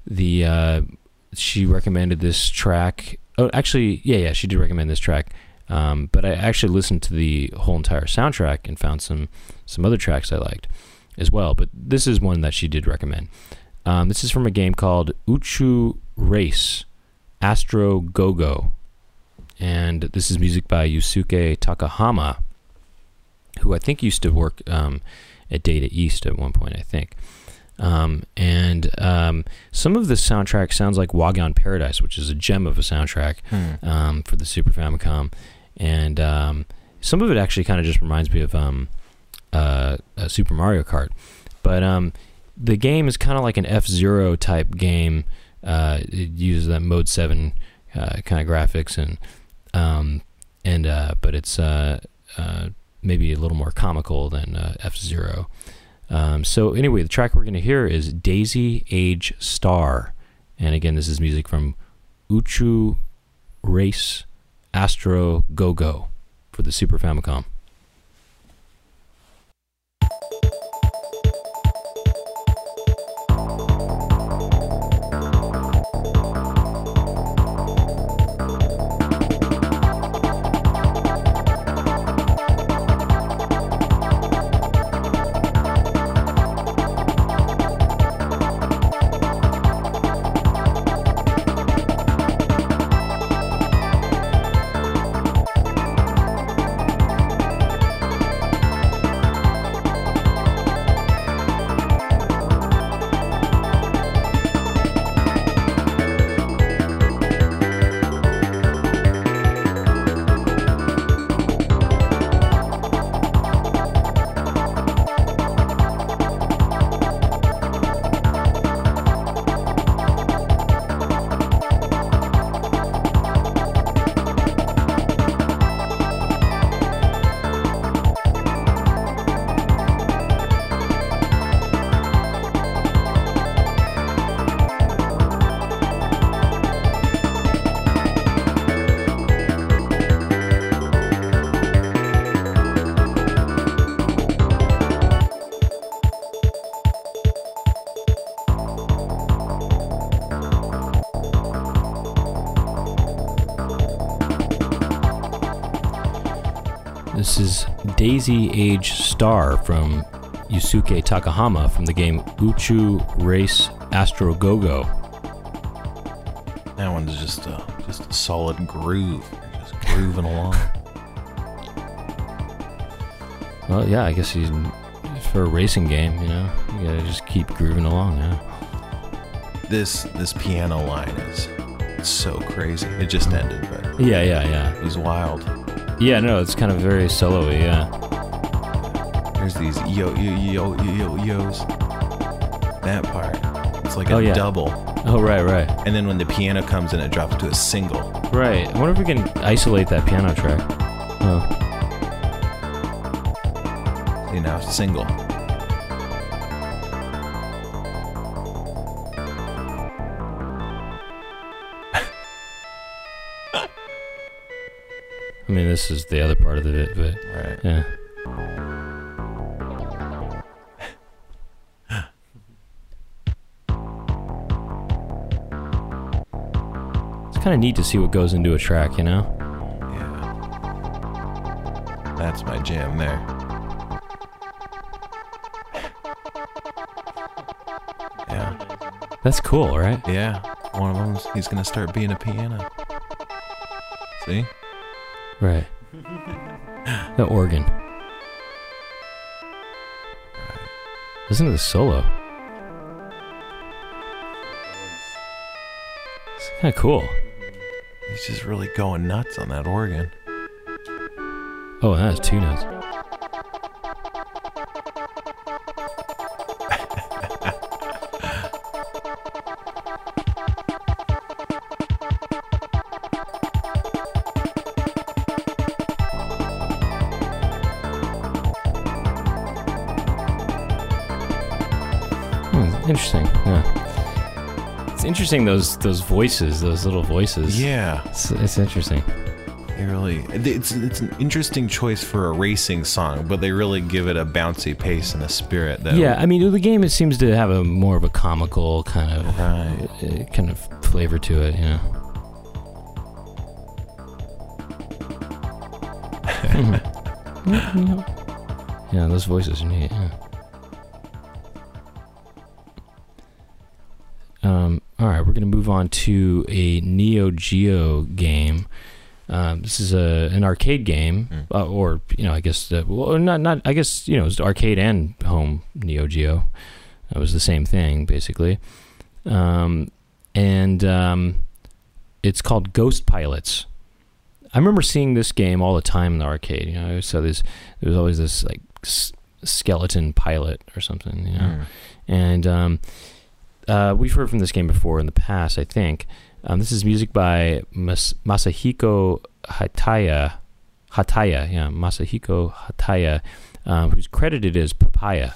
S1: the uh, she recommended this track. Oh, actually, yeah, yeah, she did recommend this track. Um, but I actually listened to the whole entire soundtrack and found some some other tracks I liked as well. But this is one that she did recommend. Um, this is from a game called Uchu Race Astro Go Go, and this is music by Yusuke Takahama, who I think used to work um, at Data East at one point. I think. Um, and um, some of the soundtrack sounds like Wagan Paradise, which is a gem of a soundtrack
S2: Hmm.
S1: um, for the Super Famicom, and um, some of it actually kind of just reminds me of um, uh, uh, Super Mario Kart. But um, the game is kind of like an F Zero type game. Uh, it uses that Mode Seven uh, kind of graphics and um, and uh, but it's uh, uh, maybe a little more comical than uh, F Zero. Um, so anyway, the track we're going to hear is Daisy Age Star, and again, this is music from Uchu Race Astro Go Go for the Super Famicom. Daisy Age Star from Yusuke Takahama from the game Uchu Race Astro Go Go.
S2: That one's just a just a solid groove, just grooving along.
S1: Well, yeah, I guess he's for a racing game, you know, you gotta just keep grooving along. Yeah.
S2: This this piano line is so crazy. It just ended, but
S1: Yeah, yeah, yeah.
S2: it was wild.
S1: Yeah, no, it's kind of very solo-y, yeah.
S2: There's these yo yo yo yo yo's. That part. It's like a
S1: Oh, yeah.
S2: double.
S1: Oh, right, right.
S2: And then when the piano comes in, it drops to a single.
S1: Right. I wonder if we can isolate that piano track. Oh.
S2: You know, single.
S1: This is the other part of it, but
S2: Right.
S1: yeah. It's kind of neat to see what goes into a track, you know?
S2: Yeah. That's my jam there. Yeah.
S1: That's cool, right?
S2: Yeah. One of them's he's gonna start being a piano. See?
S1: Right. the organ. Listen to the solo. It's kind of cool.
S2: He's just really going nuts on that organ.
S1: Oh, that is two notes. Interesting. Yeah. It's interesting those those voices, those little voices.
S2: Yeah.
S1: It's, it's interesting.
S2: They really it's it's an interesting choice for a racing song, but they really give it a bouncy pace and a spirit that
S1: Yeah, I mean the game it seems to have a more of a comical kind of
S2: Right.
S1: uh, kind of flavor to it, you know. yeah, those voices are neat. Yeah. We're gonna move on to a Neo Geo game. Um, this is a an arcade game,
S2: Mm.
S1: uh, or you know, I guess uh, well, not not. I guess you know, it's arcade and home Neo Geo. It was the same thing basically, um, and um, it's called Ghost Pilots. I remember seeing this game all the time in the arcade. You know, so there's there was always this like s- skeleton pilot or something. You know,
S2: Mm.
S1: and um, uh, we've heard from this game before in the past, I think. Um, this is music by Mas- Masahiko Hataya. Hataya, yeah, Masahiko Hataya, um, who's credited as Papaya.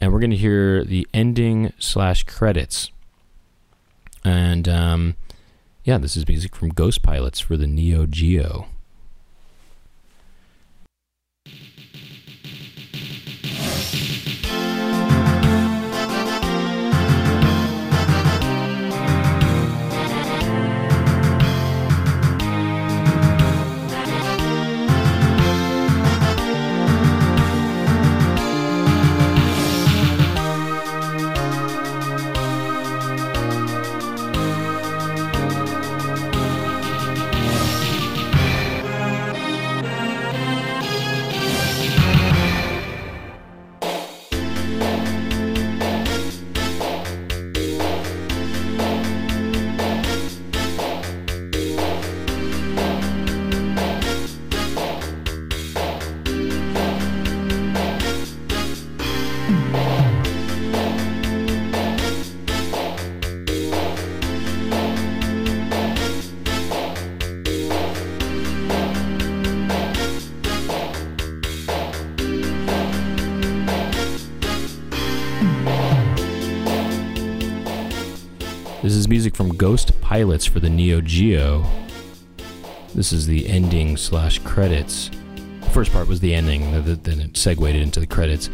S1: And we're going to hear the ending slash credits. And um, yeah, this is music from Ghost Pilots for the Neo Geo. Pilots for the Neo Geo. This is the ending slash credits. The first part was the ending, th- th- then it segued into the credits.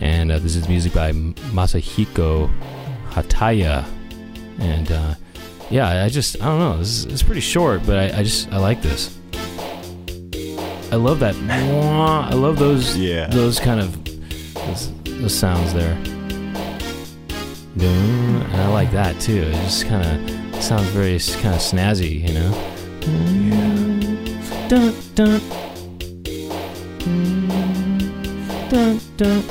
S1: And uh, this is music by Masahiko Hataya. And uh, yeah, I just, I don't know, this is, it's pretty short, but I, I just, I like this. I love that. I love those,
S2: Yeah.
S1: those kind of, those, those sounds there. And I like that too. It just kind of sounds very kind of snazzy, you know. Dun, dun. Dun, dun.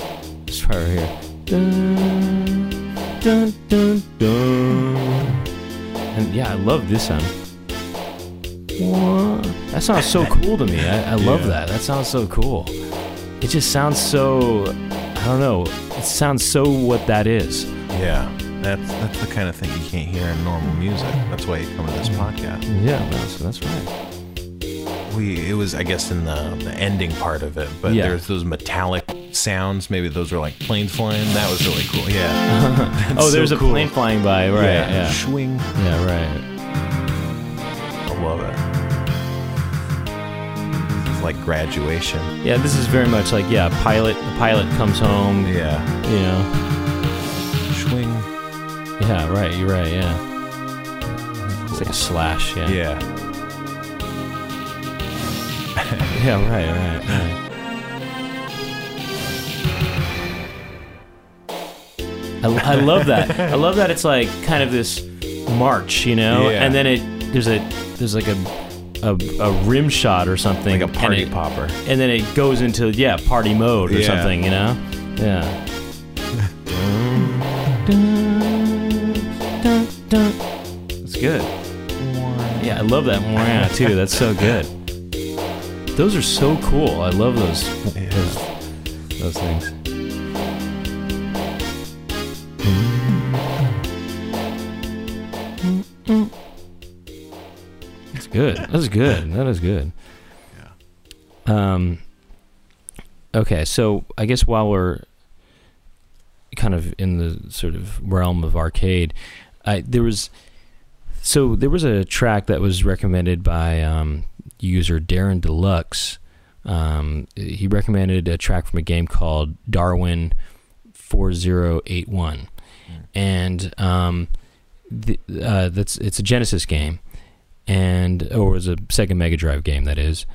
S1: This part right here. Dun, dun, dun, dun. And yeah, I love this sound. Wah. That sounds so cool to me. I, I love
S2: Yeah.
S1: that. That sounds so cool. it just sounds so. I don't know. It sounds so what that is.
S2: Yeah, that's that's the kind of thing you can't hear in normal music. That's why you come to this podcast.
S1: Yeah, that's that's right.
S2: We it was I guess in the the ending part of it, but
S1: Yeah.
S2: there's those metallic sounds. Maybe those are like planes flying. That was really cool. Yeah.
S1: oh,
S2: so
S1: there's a
S2: cool.
S1: plane flying by. Right.
S2: Yeah.
S1: Yeah.
S2: Swing.
S1: Yeah. right.
S2: I love it. It's like graduation.
S1: Yeah. This is very much like yeah. Pilot. The pilot comes home.
S2: Yeah.
S1: You know. Yeah. Right. You're right. Yeah. It's like a slash. Yeah.
S2: Yeah.
S1: Yeah. Right. Right. Right. I, I love that. I love that it's like kind of this march, you know,
S2: Yeah.
S1: and then it there's a there's like a a, a rim shot or something,
S2: Like a party
S1: and it,
S2: popper.
S1: and then it goes into yeah party mode or
S2: Yeah.
S1: something, you know, yeah. That's good. Yeah, I love that Moana too. That's so good. Those are so cool. I love those those, those things. That's good. That's good. That is good. Yeah. Um. Okay, so I guess while we're kind of in the sort of realm of arcade, I there was so there was a track that was recommended by um, user Darren Deluxe. Um, he recommended a track from a game called Darwin 4081, and um, the, uh, that's it's a Genesis game, and or it was a Sega Mega Drive game that is,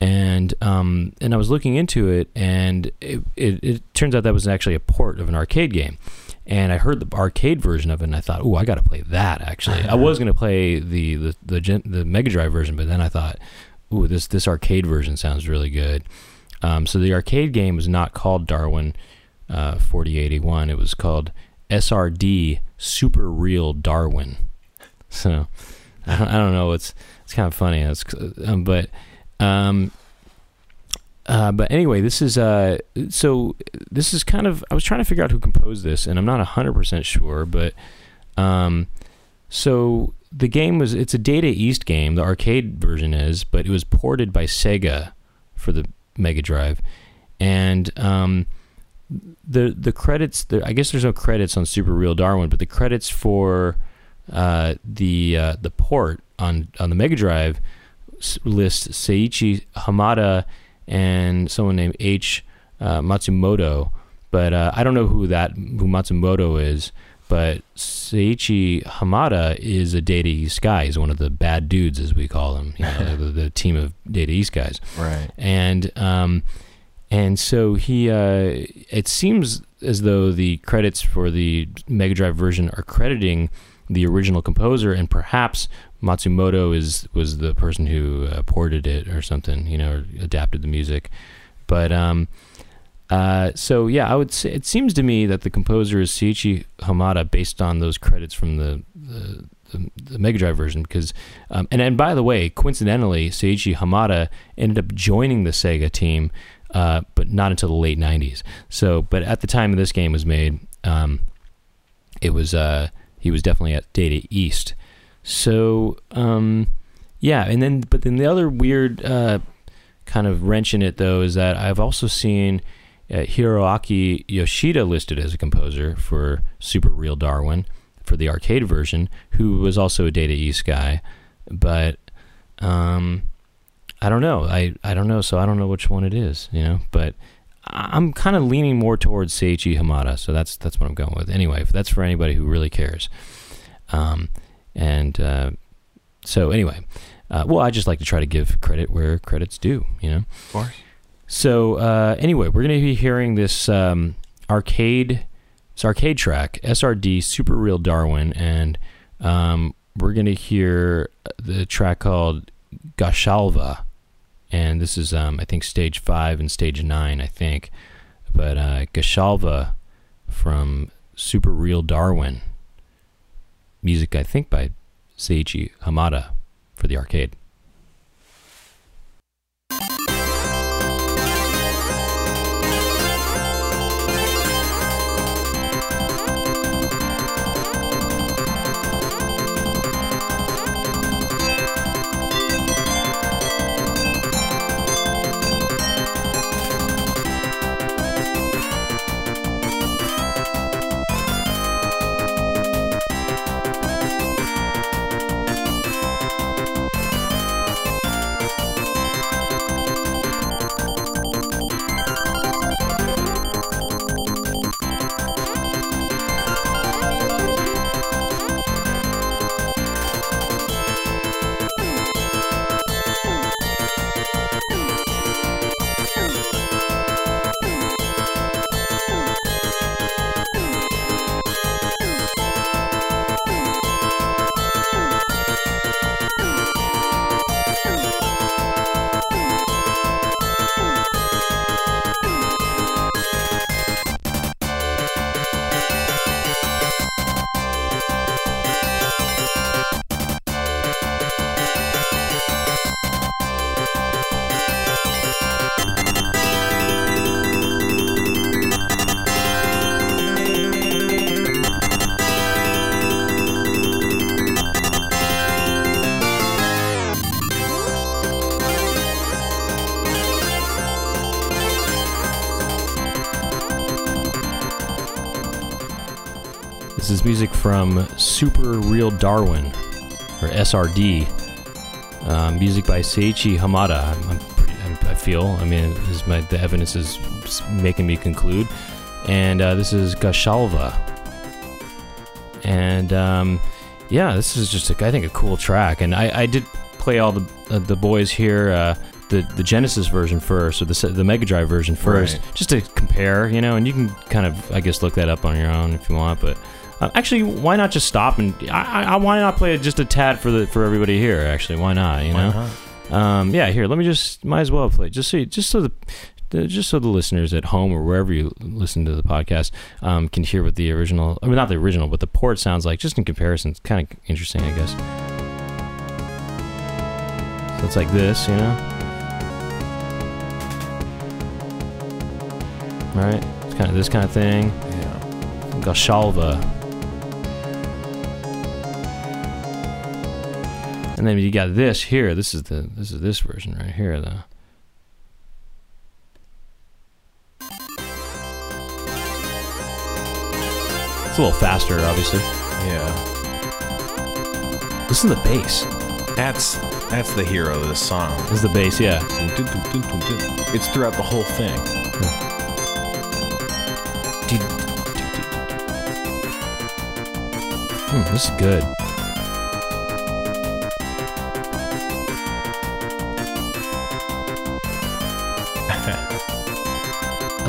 S1: and um, and I was looking into it, and it, it, it turns out that was actually a port of an arcade game. And I heard the arcade version of it, and I thought, "Oh, I got to play that." Actually, I was going to play the the the, gen- the Mega Drive version, but then I thought, "Ooh, this this arcade version sounds really good." Um, so the arcade game was not called Darwin uh, 4081; it was called SRD Super Real Darwin. So I don't, I don't know. It's it's kind of funny. It's, um, but um, uh, but anyway, this is uh, so this is kind of I was trying to figure out who composed this, and I'm not hundred percent sure, but um, so the game was it's a Data East game, the arcade version is, but it was ported by Sega for the Mega Drive, and um, the the credits the, I guess there's no credits on Super Real Darwin, but the credits for uh, the uh, the port on on the Mega Drive list Seiichi Hamada and someone named H uh, Matsumoto, but uh, I don't know who that who Matsumoto is. But Seiichi Hamada is a Data East guy. He's one of the bad dudes, as we call him. You know, the, the team of Data East guys
S2: Right.
S1: and um, and so he uh, it seems as though the credits for the Mega Drive version are crediting the original composer, and perhaps Matsumoto is was the person who uh, ported it or something, you know, adapted the music. But um, uh, so yeah, I would say it seems to me that the composer is Seiichi Hamada, based on those credits from the the, the, the Mega Drive version. Because um, and and by the way, coincidentally, Seiichi Hamada ended up joining the Sega team, uh, but not until the late '90s. So, but at the time this game was made, um, it was uh, he was definitely at Data East. So um, yeah, and then but then the other weird uh, kind of wrench in it though is that I've also seen uh, Hiroaki Yoshida listed as a composer for Super Real Darwin for the arcade version, who was also a Data East guy, but um, I don't know. I, I don't know, so I don't know which one it is, you know. But I'm kind of leaning more towards Seiichi Hamada, so that's that's what I'm going with. Anyway, that's for anybody who really cares. Um, and uh, so anyway, uh, well, I just like to try to give credit where credit's due, you know.
S2: Of course.
S1: So uh, anyway, we're going to be hearing this um, arcade, this arcade track, SRD Super Real Darwin, and um, we're going to hear the track called Gashalva, and this is um, I think stage five and stage nine, I think, but uh, Gashalva from Super Real Darwin, music I think by Seiichi Hamada for the arcade. From Super Real Darwin, or SRD. Uh, music by Seiichi Hamada. I'm, I'm pretty, I'm, I feel. I mean, is my, the evidence is making me conclude. And uh, this is Gashalva. And um, yeah, this is just, a, I think, a cool track. And I, I did play all the uh, the boys here. Uh, the, the Genesis version first, or the the Mega Drive version first,
S2: Right.
S1: just to compare, you know. And you can kind of, I guess, look that up on your own if you want. But actually, why not just stop and I, I, why not play just a tad for the for everybody here? Actually, why not? You know. Um, yeah, here. Let me just might as well play just so you, just so the, just so the listeners at home or wherever you listen to the podcast um, can hear what the original. I mean, not the original, but the port sounds like. Just in comparison, it's kind of interesting, I guess. So it's like this, you know. Right? It's kind of this kind of thing.
S2: Yeah.
S1: Gashalva. And then you got this here. This is the this is this version right here though. It's a little faster, obviously.
S2: Yeah.
S1: Listen to the bass.
S2: That's that's the hero of this song.
S1: This is the bass, yeah.
S2: It's throughout the whole thing.
S1: Hmm, this is good.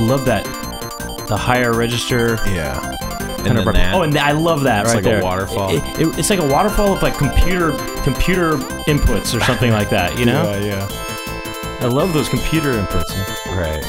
S1: Love that. The higher register.
S2: Yeah.
S1: kind
S2: And
S1: of rep-
S2: that,
S1: oh, and I love that
S2: It's
S1: right
S2: like a waterfall.
S1: It- it- it's like a waterfall of like computer computer inputs or something like that. You know,
S2: yeah, yeah.
S1: I love those computer inputs.
S2: Right.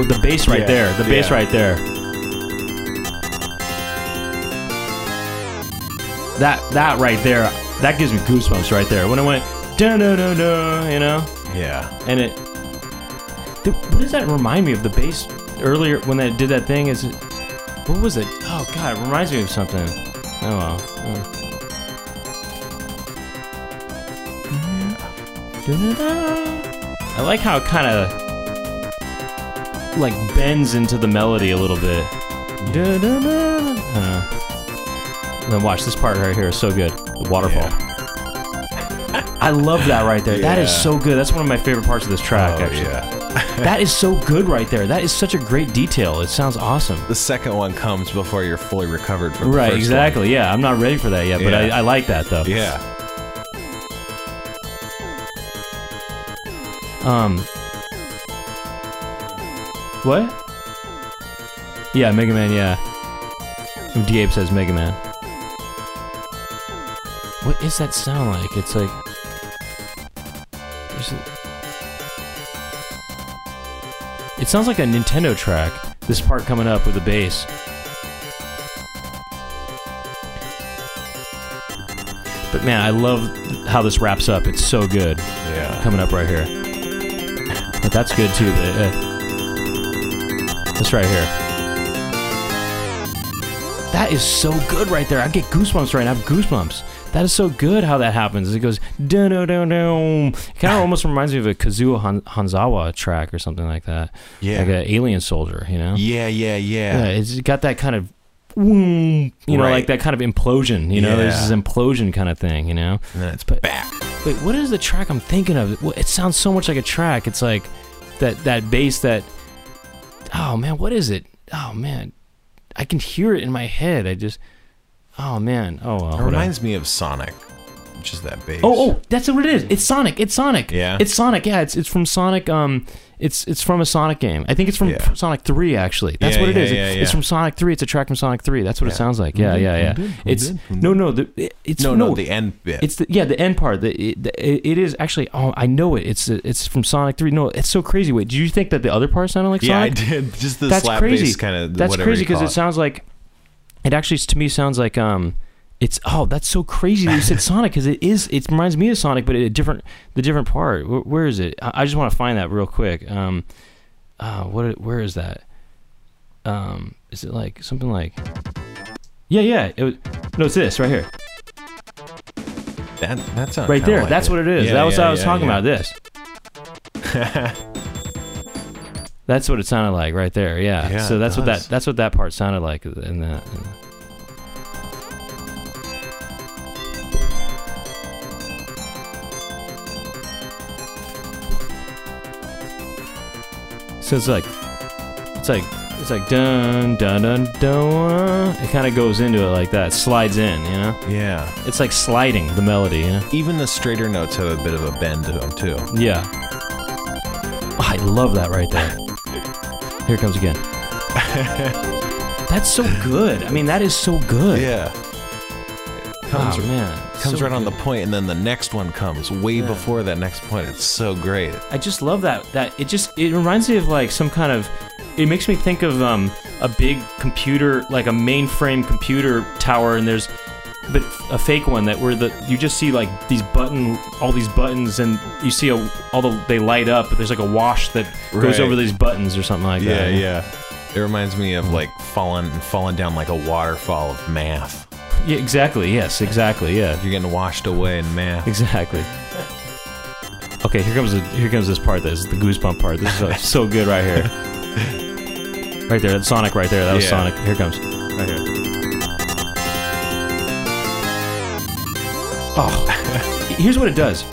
S2: Oh,
S1: the bass right
S2: Yeah,
S1: there. The bass
S2: yeah.
S1: right there. That that right there. That gives me goosebumps right there. When it went da da da da, you know,
S2: Yeah.
S1: and it. Th- what does that remind me of? The bass earlier when they did that thing. Is it? What was it? Oh God, it reminds me of something. Oh well. Oh. I like how it kind of like bends into the melody a little bit. Da-da-da. I. And then watch this part right here is so good. The waterfall. I love that right there. That is so good. That's one of my favorite parts of this track.
S2: Oh,
S1: actually,
S2: yeah.
S1: that is so good right there. That is such a great detail. It sounds awesome.
S2: The second one comes before you're fully recovered from the
S1: Right, exactly. Yeah, I'm not ready for that yet, but
S2: Yeah.
S1: I, I like that though.
S2: Yeah.
S1: Um. What? Yeah, Mega Man. Yeah. D-Ape says Mega Man. What is that sound like? It's like. a- It sounds like a Nintendo track. This part coming up with the bass. But man, I love how this wraps up. It's so good
S2: Yeah.
S1: coming up right here. But that's good too. But uh, this right here. That is so good right there. I get goosebumps right now. I have goosebumps. That is so good how that happens. It goes dun dun dun dun. It kind of almost reminds me of a Kazuo Han- Hanzawa track or something like that.
S2: Yeah.
S1: Like an alien soldier, you know?
S2: Yeah, yeah,
S1: Yeah,
S2: yeah.
S1: it's got that kind of, you know,
S2: Right.
S1: like that kind of implosion. You know, there's this implosion kind of thing. You know.
S2: And then it's
S1: But-
S2: back.
S1: Wait, what is the track I'm thinking of? Well, It sounds so much like a track. It's like that that bass that. Oh man, what is it? Oh man, I can hear it in my head. I just. Oh man. Oh well.
S2: It reminds me of Sonic. which is that bass.
S1: Oh, oh, that's what it is. It's Sonic. It's Sonic.
S2: Yeah?
S1: It's Sonic. Yeah, it's it's from Sonic. Um, it's it's from a Sonic game. I think it's from
S2: Yeah.
S1: Sonic Three. Actually, that's
S2: Yeah,
S1: what it
S2: yeah,
S1: is.
S2: yeah,
S1: It's
S2: yeah.
S1: from Sonic Three. It's a track from Sonic Three. That's what it sounds like. Yeah, yeah, yeah. It's
S2: did,
S1: no, no. The, it- it's
S2: no, no, the end bit.
S1: It's the yeah the end part. The, it, the- it is actually. Oh, I know it. It's it's from Sonic Three. No, it's so crazy. Wait, do you think that the other part sounded like Sonic?
S2: yeah, I
S1: Sonic?
S2: did. Just the
S1: That's
S2: slap
S1: crazy.
S2: bass kind of.
S1: That's crazy because it sounds like. It actually to me sounds like um. It's oh that's so crazy that you said Sonic because it is it reminds me of Sonic but a different the different part. Where, where is it? I, I just want to find that real quick. Um uh what where is that? Um is it like something like yeah yeah it was, no it's this right here.
S2: That. That sounds
S1: right there
S2: like
S1: that's
S2: it.
S1: what it is.
S2: Yeah,
S1: that was
S2: yeah,
S1: what I was
S2: yeah,
S1: talking about this. That's what it sounded like right there yeah,
S2: Yeah,
S1: so that's what that that's what that part sounded like in that So it's like, it's like, it's like dun dun dun dun. It kind of goes into it like that, slides in, you know.
S2: Yeah.
S1: It's like sliding the melody, you know.
S2: Even the straighter notes have a bit of a bend to them too.
S1: Yeah. Oh, I love that right there. Here it comes again. That's so good. I mean, that is so good.
S2: Yeah.
S1: Oh,
S2: Comes,
S1: man,
S2: comes
S1: so
S2: right on the point, and then the next one comes way
S1: Yeah.
S2: before that next point. It's so great.
S1: I just love that. That it just it reminds me of like some kind of. It makes me think of um a big computer, like a mainframe computer tower, and there's, but a fake one that where the you just see like these button, all these buttons, and you see a, all the they light up, but there's like a wash that goes over these buttons or something like
S2: Yeah,
S1: that.
S2: Yeah yeah. It reminds me of like falling falling down like a waterfall of math.
S1: Yeah, exactly. Yes, exactly. Yeah,
S2: You're getting washed away in math.
S1: exactly. Okay, here comes the, here comes this part. This is the goosebump part. This is uh, so good right here. Right there, that's Sonic right there. That was
S2: Yeah.
S1: Sonic. Here it comes. Right here. Oh, here's what it does.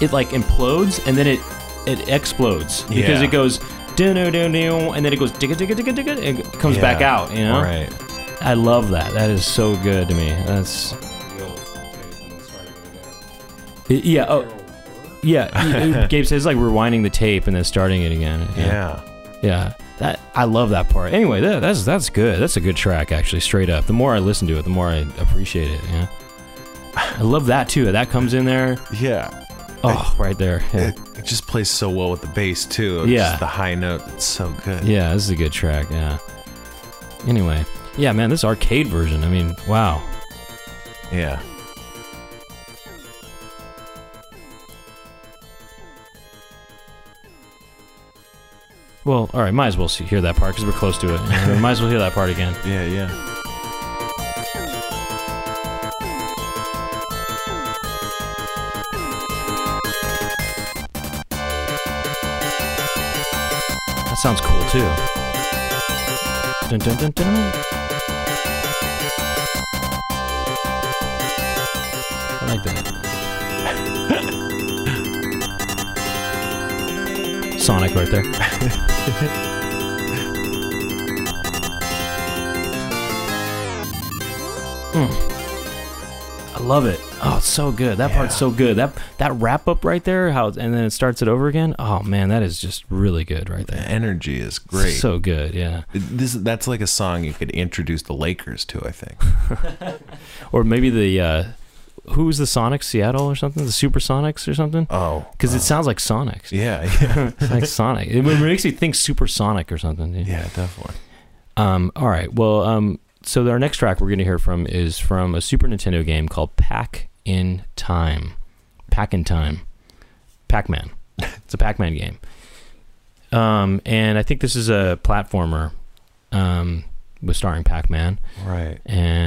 S1: It like implodes and then it it explodes because
S2: Yeah.
S1: it goes do do do do and then it goes digga digga digga digga and it comes back
S2: Yeah.
S1: out. You know,
S2: Right.
S1: I love that. That is so good to me. That's yeah. Oh, yeah. Gabe says it's like rewinding the tape and then starting it again.
S2: Yeah.
S1: Yeah, that I love that part. Anyway, that, that's that's good. That's a good track, actually. Straight up, the more I listen to it, the more I appreciate it. Yeah, I love that too. That comes in there.
S2: Yeah.
S1: Oh, right there. Yeah,
S2: It, it just plays so well with the bass too.
S1: Yeah.
S2: Just the high note. It's so good.
S1: yeah, this is a good track. Yeah. Anyway, yeah, man, this arcade version. I mean, wow.
S2: Yeah.
S1: Well, all right, might as well see, hear that part because we're close to it. Might as well hear that part again.
S2: Yeah. Yeah.
S1: That sounds cool too. Dun, dun, dun, Sonic right there. Mm. I love it. Oh, it's so good. That part's so good. That that wrap up right there, how and then it starts it over again. Oh man, that is just really good right
S2: The energy is great.
S1: So good, yeah.
S2: This that's like a song you could introduce the Lakers to. I think.
S1: Or maybe the uh who was the Sonics Seattle or something? The Supersonics or something?
S2: Oh.
S1: Because it sounds like Sonics.
S2: Yeah. Yeah.
S1: It's like Sonic. It makes me think Supersonic or something.
S2: yeah. Definitely.
S1: Um, all right. Well, um, so our next track we're going to hear from is from a Super Nintendo game called Pack in Time. Pac-In-Time. Pac Man. it's a Pac Man game. Um, and I think this is a platformer um, with starring Pac Man.
S2: Right.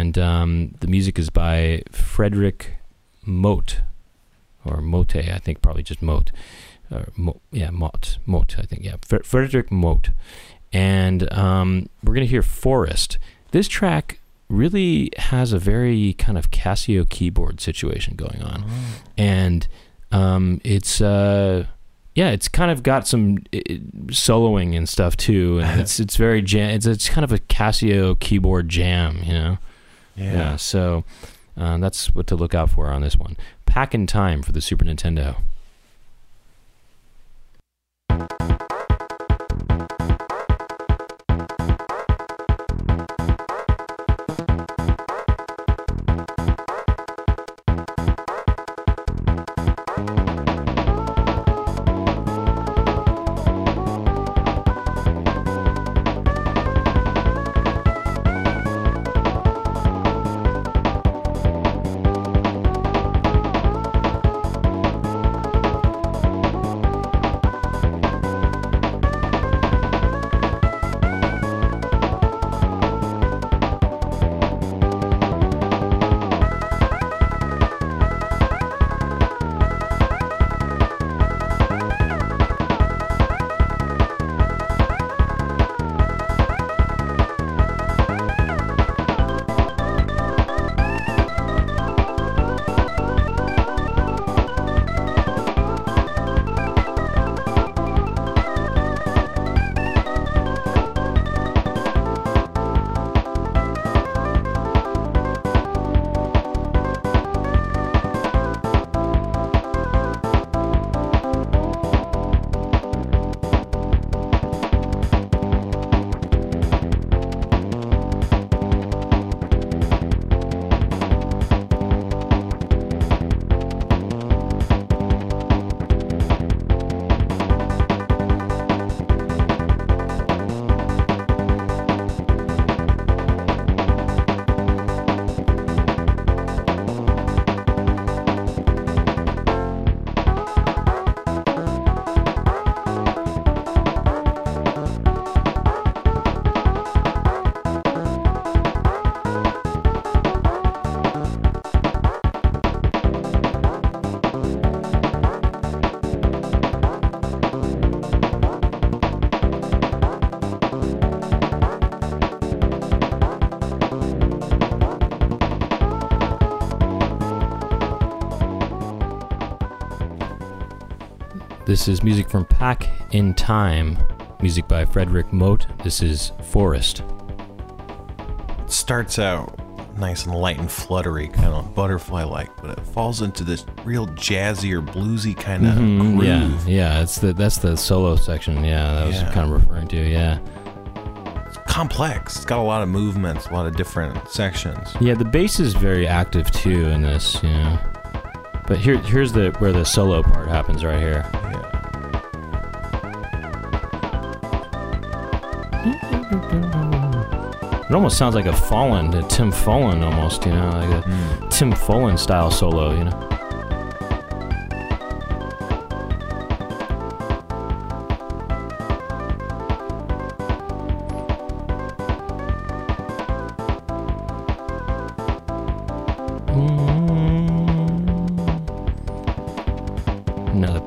S1: And um, the music is by Frederick Mote. Or Mote, I think probably just Mote. Or Mo- yeah, Mott. Mote, I think. Yeah, Fre- Frederick Mote. And um, we're going to hear Forest. This track really has a very kind of Casio keyboard situation going on. And um, it's, uh, yeah, it's kind of got some uh, soloing and stuff too. And it's, it's very jam. It's, it's kind of a Casio keyboard jam, you know?
S2: Yeah.
S1: Yeah. So, Uh, that's what to look out for on this one. Pac-In-Time for the Super Nintendo. This is music from Pack in Time, music by Frederick Mote. This is Forest.
S2: It starts out nice and light and fluttery, kind of butterfly like, but it falls into this real jazzy or bluesy kind of
S1: Mhm,
S2: groove.
S1: yeah, yeah, it's the that's the solo section. Yeah, that was
S2: Yeah.
S1: kind of referring to. Yeah,
S2: Complex. It's got a lot of movements, a lot of different sections.
S1: yeah. The bass is very active too in this. You know, but here here's the where the solo part happens right here. It almost sounds like a Follin, a Tim Follin almost. You know, like a
S2: Mm.
S1: Tim Follin style solo. You know.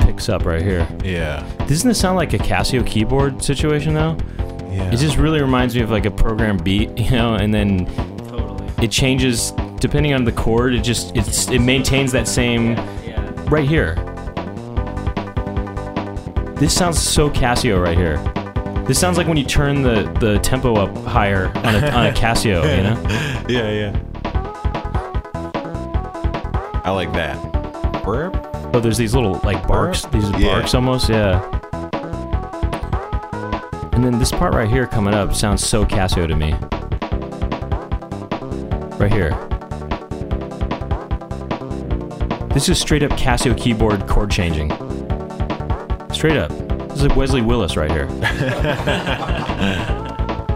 S1: Picks up right here.
S2: Yeah.
S1: Doesn't this sound like a Casio keyboard situation though?
S2: Yeah.
S1: It just really reminds me of like a program beat, you know, and then
S3: Totally.
S1: it changes depending on the chord. It just it's it maintains that same right here. This sounds so Casio right here. This sounds like when you turn the, the tempo up higher on a, on a Casio, you know?
S2: yeah, yeah. I like that. Burp.
S1: Oh, there's these little like barks, these
S2: Yeah.
S1: barks almost, yeah. And then this part right here coming up sounds so Casio to me. Right here. This is straight up Casio keyboard chord changing. Straight up. This is like Wesley Willis right here.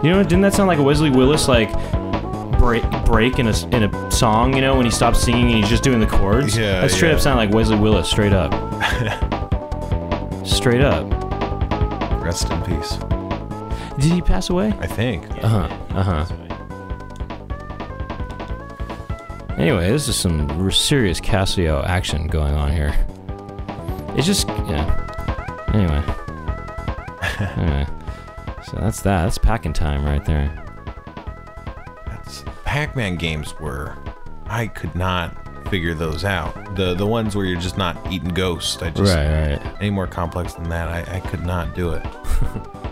S1: you know, didn't that sound like a Wesley Willis like break break in a in a song? You know, when he stops singing and he's just doing the chords.
S2: Yeah,
S1: that straight
S2: yeah.
S1: up sound like Wesley Willis. Straight up. straight up.
S2: Rest in peace.
S1: Did he pass away?
S2: I think.
S1: Uh huh. Uh huh. Anyway, this is some serious Casio action going on here. It's just yeah. Anyway. anyway. So that's that. That's Pac-In-Time right there.
S2: That's Pac-Man games were. I could not figure those out. The the ones where you're just not eating ghosts. I just
S1: Right, right.
S2: any more complex than that. I, I could not do it.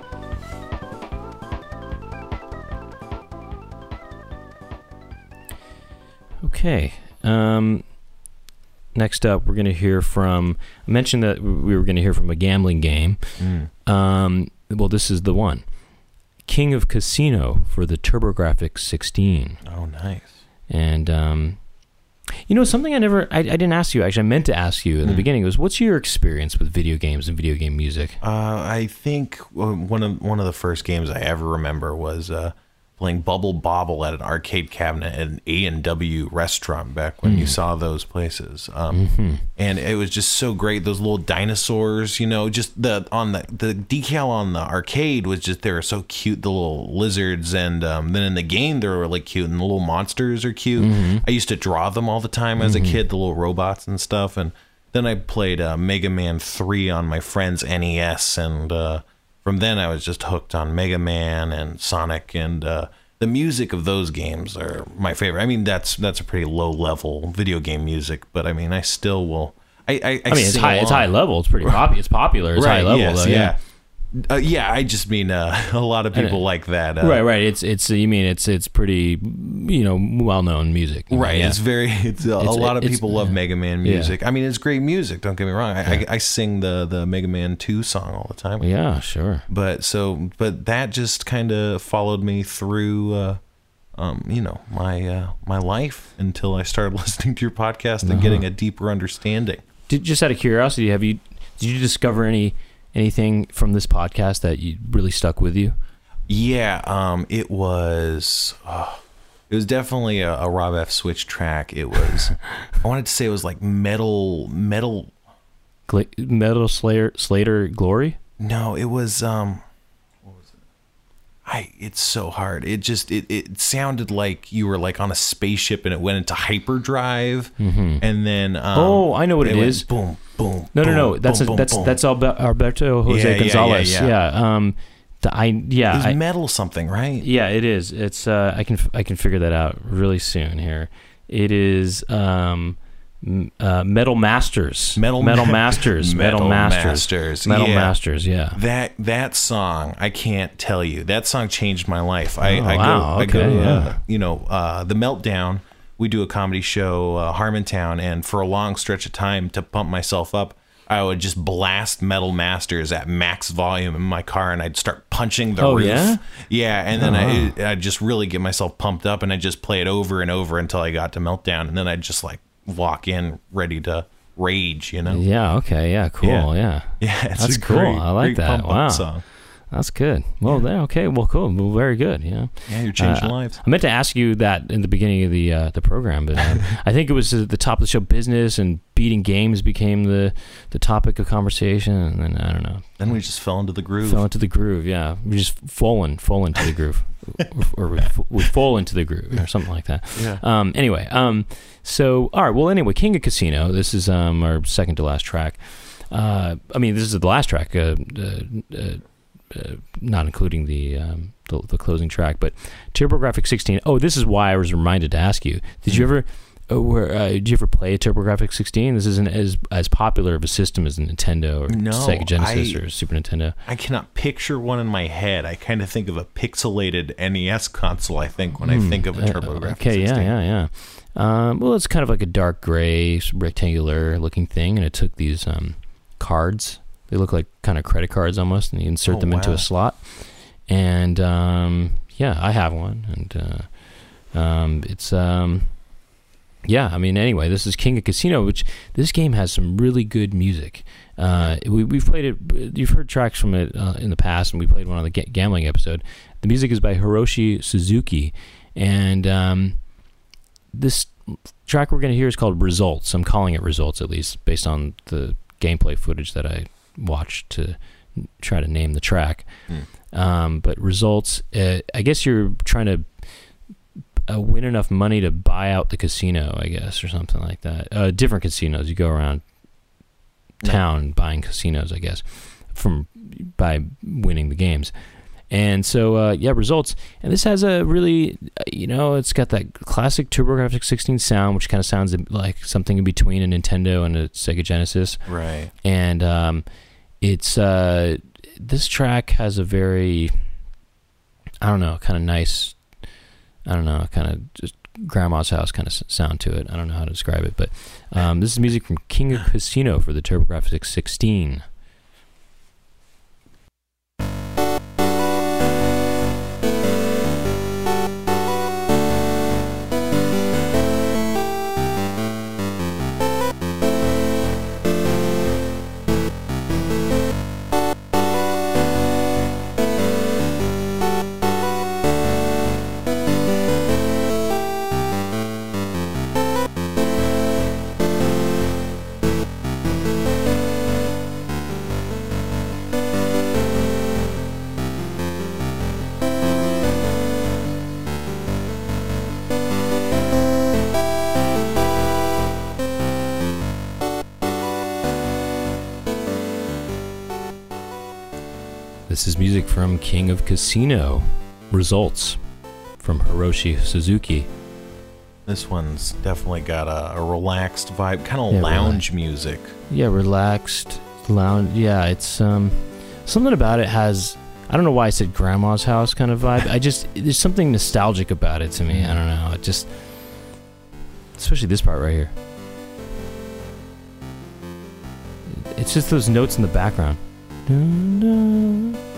S1: Okay. Um, next up, we're going to hear from. I mentioned that we were going to hear from a gambling game. Um, well, this is the one. King of Casino for the TurboGrafx 16.
S2: Oh, nice.
S1: And um, you know something I never I, I didn't ask you actually I meant to ask you in the
S2: Hmm.
S1: beginning was what's your experience with video games and video game music?
S2: Uh, I think uh, one of one of the first games I ever remember was uh, playing Bubble Bobble at an arcade cabinet at an A and W restaurant back when you saw those places. Um, And it was just so great. Those little dinosaurs, you know, just the on the the decal on the arcade was just they were so cute. The little lizards, and um, then in the game they were really cute, and the little monsters are cute. I used to draw them all the time as a kid, the little robots and stuff, and. Then I played uh, Mega Man 3 on my friend's NES, and uh, from then I was just hooked on Mega Man and Sonic, and uh, the music of those games are my favorite. I mean, that's that's a pretty low level video game music, but I mean, I still will. I I, I,
S1: I mean, it's high. It's high level. It's pretty popular. It's popular. It's high level
S2: yes,
S1: though.
S2: yeah. Uh, yeah, I just mean uh, a lot of people like that. Uh,
S1: Right, right. It's it's you mean it's it's pretty you know well known music.
S2: Right,
S1: yeah.
S2: it's very. It's, a
S1: It's-
S2: lot of people love
S1: yeah.
S2: Mega Man
S1: Yeah.
S2: music. I mean, it's great music. Don't get me wrong. I, I, I sing the the Mega Man Two song all the time.
S1: yeah, sure.
S2: but so but that just kind of followed me through uh um you know my uh my life until i started listening to your podcast
S1: Uh-huh.
S2: and getting a deeper understanding
S1: Did, just out of curiosity, have you did you discover any anything from this podcast that you really stuck with you?
S2: yeah um it was uh, it was definitely a, a rob f switch track it was i wanted to say it was like metal metal
S1: Gla- Metal Slayer Slater Glory.
S2: no it was um what was it I, it's so hard. It just it, it sounded like you were like on a spaceship and it went into hyperdrive, and then um,
S1: Oh, I know what it
S2: went
S1: is.
S2: Boom, boom.
S1: No, no, no. That's
S2: boom,
S1: a, that's
S2: boom.
S1: that's Alberto Jose
S2: Yeah, yeah, yeah,
S1: Gonzalez.
S2: yeah.
S1: Um, the, I yeah
S2: It was
S1: I,
S2: metal something, right?
S1: yeah it is. It's uh I can I can figure that out really soon here. It is um uh, Metal Masters.
S2: Metal
S1: Metal Masters. Metal,
S2: Metal
S1: Masters.
S2: Masters,
S1: Metal
S2: yeah.
S1: Masters. Yeah.
S2: That that song, I can't tell you. That song changed my life. I,
S1: Oh,
S2: I go,
S1: wow,
S2: I go,
S1: okay,
S2: uh,
S1: yeah.
S2: you know, uh, the meltdown. We do a comedy show, uh, Harmontown, and for a long stretch of time to pump myself up, I would just blast Metal Masters at max volume in my car, and I'd start punching the
S1: Oh,
S2: roof.
S1: yeah?
S2: yeah, and then I, I'd just really get myself pumped up, and I'd just play it over and over until I got to meltdown, and then I'd just like walk in ready to rage, you know?
S1: Yeah. Okay. Yeah. Cool.
S2: Yeah.
S1: Yeah.
S2: Yeah, it's
S1: That's cool.
S2: great-
S1: I like that. Wow.
S2: song.
S1: That's good. Well, there. Okay. Well, cool. Well, very good. Yeah.
S2: Yeah, you're changing
S1: Uh,
S2: lives.
S1: I meant to ask you that in the beginning of the uh, the program, but um, I think it was the top of the show. Business and beating games became the the topic of conversation, and then I don't know,
S2: Then we just fell into the groove.
S1: fell into the groove. Yeah, we just fallen, fall into the groove, or we, we fall into the groove, or something like that.
S2: Yeah.
S1: Um, anyway, um, so all right. Well, anyway, King of Casino. This is um, our second to last track. Uh, I mean, this is the last track, uh, uh, uh, not including the, um, the the closing track. But TurboGrafx 16. Oh, this is why I was reminded to ask you. Did you ever? Uh, where, uh, did you ever play a TurboGrafx 16? This isn't as as popular of a system as a Nintendo or
S2: No,
S1: Sega Genesis
S2: I-
S1: or Super Nintendo.
S2: I cannot picture one in my head. I kind of think of a pixelated NES console. I think when I think of a TurboGrafx.
S1: Uh, okay,
S2: 16.
S1: yeah, yeah, yeah. Um, well, it's kind of like a dark gray, rectangular looking thing, and it took these um, cards. They look like kind of credit cards almost, and you insert
S2: Oh,
S1: them into a slot. And um, yeah, I have one, and uh, um, it's um, yeah. I mean, anyway, this is King of Casino, which this game has some really good music. Uh, we, we've played it. You've heard tracks from it uh, in the past, and we played one on the ga- gambling episode. The music is by Hiroshi Suzuki, and um, this track we're going to hear is called Results. I'm calling it Results, at least based on the gameplay footage that I watched to try to name the track. Um, but Results, uh, I guess you're trying to uh, win enough money to buy out the casino, I guess, or something like that. Uh, different casinos. You go around town buying casinos, I guess, from by winning the games. And so, uh, yeah, results. And this has a really, uh, you know, it's got that classic TurboGrafx 16 sound, which kind of sounds like something in between a Nintendo and a Sega Genesis.
S2: Right.
S1: And um, it's uh, this track has a very, I don't know, kind of nice, I don't know, kind of just grandma's house kind of sound to it. I don't know how to describe it, but um, this is music from King of Casino for the TurboGrafx 16. This is music from King of Casino. Results from Hiroshi Suzuki.
S2: This one's definitely got a, a relaxed vibe, kind of
S1: Yeah,
S2: lounge music.
S1: Yeah, relaxed lounge. Yeah, it's um something about it has I don't know why I said grandma's house kind of vibe. I just there's something nostalgic about it to me. I don't know. It just especially this part right here. It's just those notes in the background. Dun, dun.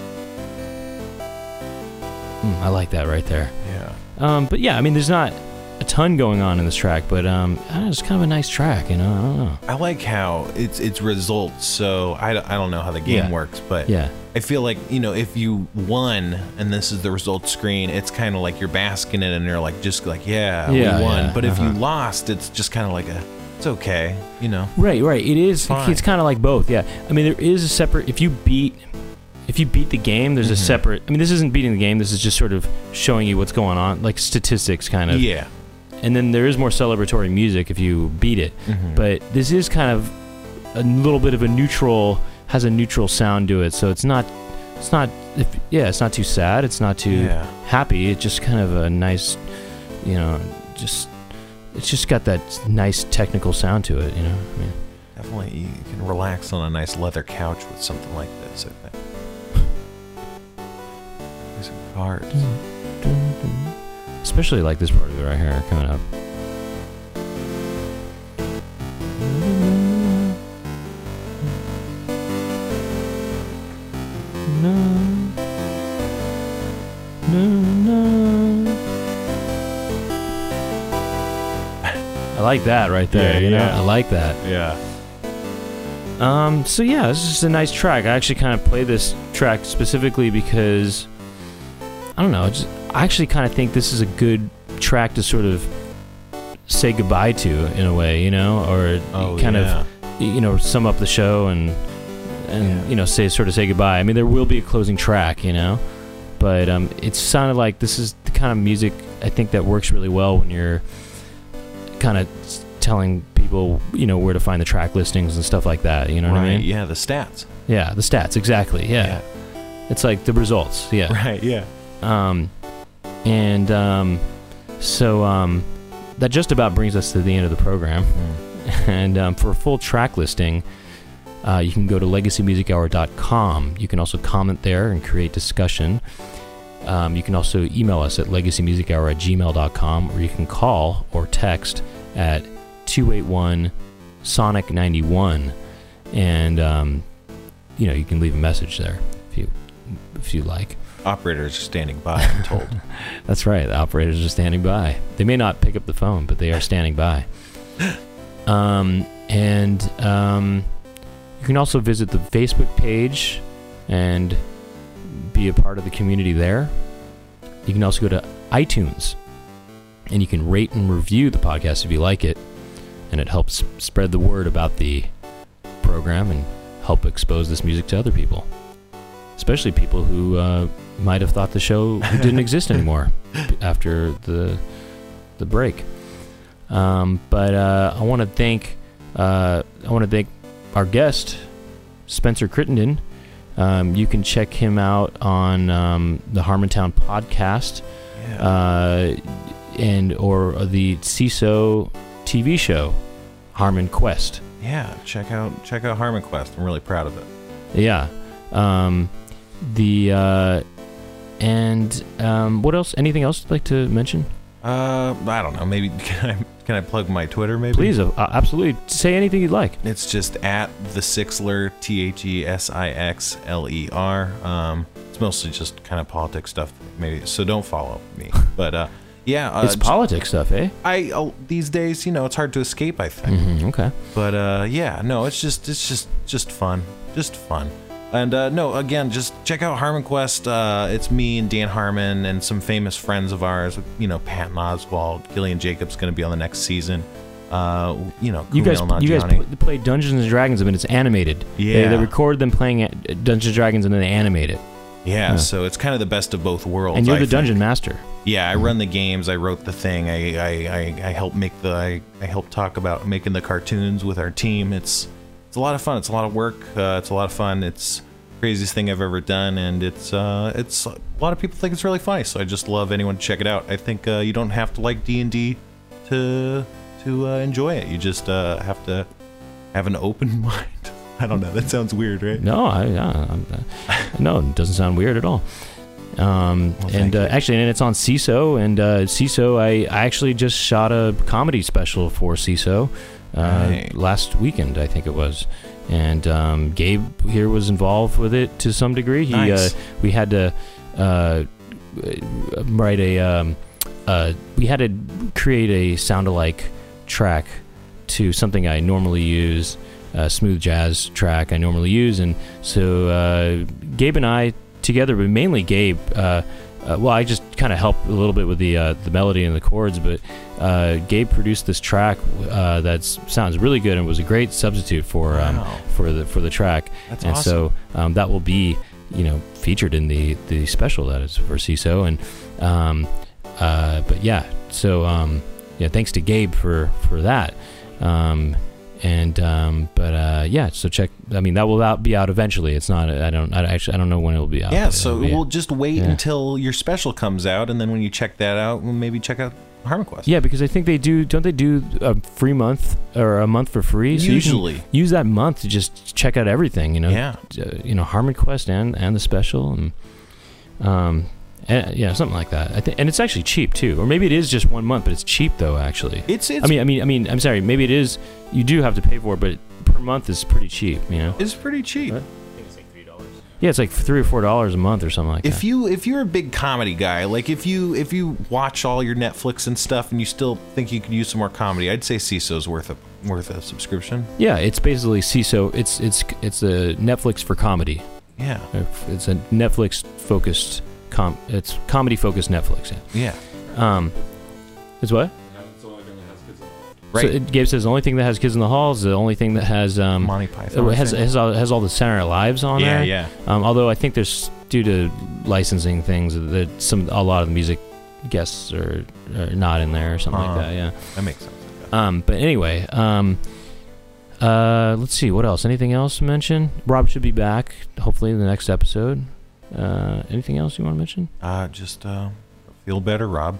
S1: Mm, I like that right there.
S2: Yeah.
S1: Um, but yeah, I mean, there's not a ton going on in this track, but um, know, it's kind of a nice track, you know. I don't know.
S2: I like how it's it's results. So I, I don't know how the game
S1: Yeah.
S2: works, but
S1: Yeah,
S2: I feel like you know if you won and this is the result screen, it's kind of like you're basking in it and you're like just like yeah,
S1: Yeah,
S2: we won.
S1: yeah,
S2: but if you
S1: uh-huh.
S2: lost, it's just kind of like a it's okay, you know.
S1: right, right. It is.
S2: Fine.
S1: It's kind of like both. Yeah. I mean, there is a separate. If you beat, if you beat the game, there's a
S2: Mhm.
S1: separate. I mean, this isn't beating the game. This is just sort of showing you what's going on, like statistics, kind of.
S2: Yeah.
S1: And then there is more celebratory music if you beat it.
S2: Mhm.
S1: But this is kind of a little bit of a neutral. Has a neutral sound to it, so it's not. It's not. If, yeah, it's not too sad. It's not too.
S2: yeah.
S1: happy. It's just kind of a nice, you know, just it's just got that nice technical sound to it. You know, I mean,
S2: Definitely, you can relax on a nice leather couch with something like this. I think. Are cards.
S1: especially like this part of it right here coming up. I like that right there.
S2: Yeah,
S1: you know,
S2: yeah.
S1: I like that.
S2: Yeah.
S1: Um, so yeah, this is a nice track. I actually kind of play this track specifically because I don't know. Just, I actually kind of think this is a good track to sort of say goodbye to in a way, you know, or
S2: Oh,
S1: kind
S2: yeah.
S1: of you know sum up the show and and
S2: Yeah.
S1: you know say sort of say goodbye. I mean, there will be a closing track, you know, but um, it sounded like this is the kind of music I think that works really well when you're kind of telling people you know where to find the track listings and stuff like that. You know what. I mean?
S2: Yeah. The stats.
S1: Yeah, the stats exactly. Yeah. it's like the results. Yeah.
S2: Right. Yeah.
S1: Um, and um, so um, that just about brings us to the end of the program. And um, for a full track listing, uh, you can go to legacymusichour.com. You can also comment there and create discussion. Um, you can also email us at legacymusichour at gmail.com or you can call or text at 281 Sonic 91. And, um, you know, you can leave a message there if you, if you like.
S2: Operators are standing by. I'm told.
S1: That's right. The operators are standing by. They may not pick up the phone, but they are standing by. Um, and um, you can also visit the Facebook page and be a part of the community there. You can also go to iTunes and you can rate and review the podcast if you like it. And it helps spread the word about the program and help expose this music to other people, especially people who uh, might have thought the show didn't exist anymore after the the break. Um, but uh, I want to thank uh, I want to thank our guest Spencer Crittenden. Um, you can check him out on um, the Harmontown podcast
S2: Yeah.
S1: uh, and or the Seeso TV show HarmonQuest.
S2: yeah. Check out check out HarmonQuest. I'm really proud of it.
S1: Yeah. Um, the uh, and um, what else? Anything else you'd like to mention?
S2: Uh, I don't know. Maybe can I can I plug my Twitter? Maybe
S1: Please, uh, absolutely, say anything you'd like.
S2: It's just at the Sixler, T H E S I X L E R. Um, it's mostly just kind of politics stuff, maybe. So don't follow me. But uh, yeah, uh,
S1: It's politics stuff, eh?
S2: I oh, these days, you know, it's hard to escape. I think.
S1: Mhm, okay.
S2: But uh, yeah, no, it's just it's just just fun, just fun. And uh, no, again, just check out HarmonQuest. Uh, it's me and Dan Harmon and some famous friends of ours. You know, Patton Oswalt, Gillian Jacobs going to be on the next season. Uh, you know,
S1: You guys,
S2: Kumail
S1: you guys pl- play Dungeons and Dragons, but it's animated. They,
S2: Yeah.
S1: they record them playing Dungeons and Dragons and then they animate it.
S2: yeah,
S1: Yeah.
S2: so it's kind of the best of both worlds.
S1: and you're
S2: I
S1: the
S2: think.
S1: dungeon master.
S2: Yeah, I run the games. I wrote the thing. I I, I, I help make the I, I help talk about making the cartoons with our team. It's it's a lot of fun. It's a lot of work. Uh, it's a lot of fun. It's craziest thing I've ever done, and it's uh it's a lot of people think it's really funny. So I just love anyone to check it out. I think uh, you don't have to like D and D to to uh, enjoy it. You just uh, have to have an open mind. I don't know. That sounds weird, right?
S1: No, I, yeah, I'm, uh, no, it doesn't sound weird at all. Um,
S2: Well,
S1: and uh, actually, and it's on Seeso, and uh, Seeso, I, I actually just shot a comedy special for Seeso uh,
S2: Right.
S1: last weekend, I think it was. And um, Gabe here was involved with it to some degree. He,
S2: Nice.
S1: uh, we had to uh, write a, um, uh, we had to create a sound-alike track to something I normally use, a smooth jazz track I normally use, and so uh, Gabe and I together, but mainly Gabe. Uh, uh, well, I just kind of helped a little bit with the uh, the melody and the chords, but uh, Gabe produced this track uh, that sounds really good and was a great substitute for um,
S2: Wow.
S1: for the for the track.
S2: That's
S1: and
S2: awesome.
S1: so um, that will be you know featured in the the special that is for Seeso and um, uh, but yeah so um, yeah thanks to Gabe for for that um, and um, but uh, yeah so check I mean that will out, be out eventually it's not I don't I actually I don't know when it will be out
S2: Yeah, so we'll just wait
S1: Yeah.
S2: until your special comes out, and then when you check that out, we'll maybe check out HarmonQuest.
S1: yeah because I think they do don't they do a free month or a month for free so you can
S2: usually.
S1: use that month to just check out everything you know
S2: Yeah.
S1: uh, you know Harmon Quest and and the special and um and, yeah something like that I think and it's actually cheap too or maybe it is just one month but it's cheap though actually
S2: It's it's
S1: I mean I mean I mean I'm sorry maybe it is you do have to pay for it but per month is pretty cheap you know
S2: it's pretty cheap.
S1: Yeah it's like three or four dollars a month or something like
S2: If
S1: that.
S2: you if you're a big comedy guy, like if you if you watch all your Netflix and stuff, and you still think you could use some more comedy, I'd say Seeso's worth a worth a subscription.
S1: yeah it's basically Seeso it's it's it's a Netflix for comedy.
S2: Yeah,
S1: it's a Netflix focused com it's comedy focused Netflix yeah.
S2: Yeah,
S1: um it's what
S2: right.
S1: So it, Gabe says the only thing that has kids in the halls, the only thing that has um,
S2: Monty
S1: it
S2: Python.
S1: has has all, has all the Saturday Night Lives on
S2: yeah,
S1: there.
S2: yeah.
S1: Um, although I think there's due to licensing things that some a lot of the music guests are, are not in there or something
S2: Uh-huh.
S1: like that. Yeah.
S2: That makes sense.
S1: Um, but anyway, um, uh, let's see what else. Anything else to mention? Rob should be back hopefully in the next episode. Uh, anything else you want to mention?
S2: Uh, just uh, feel better, Rob.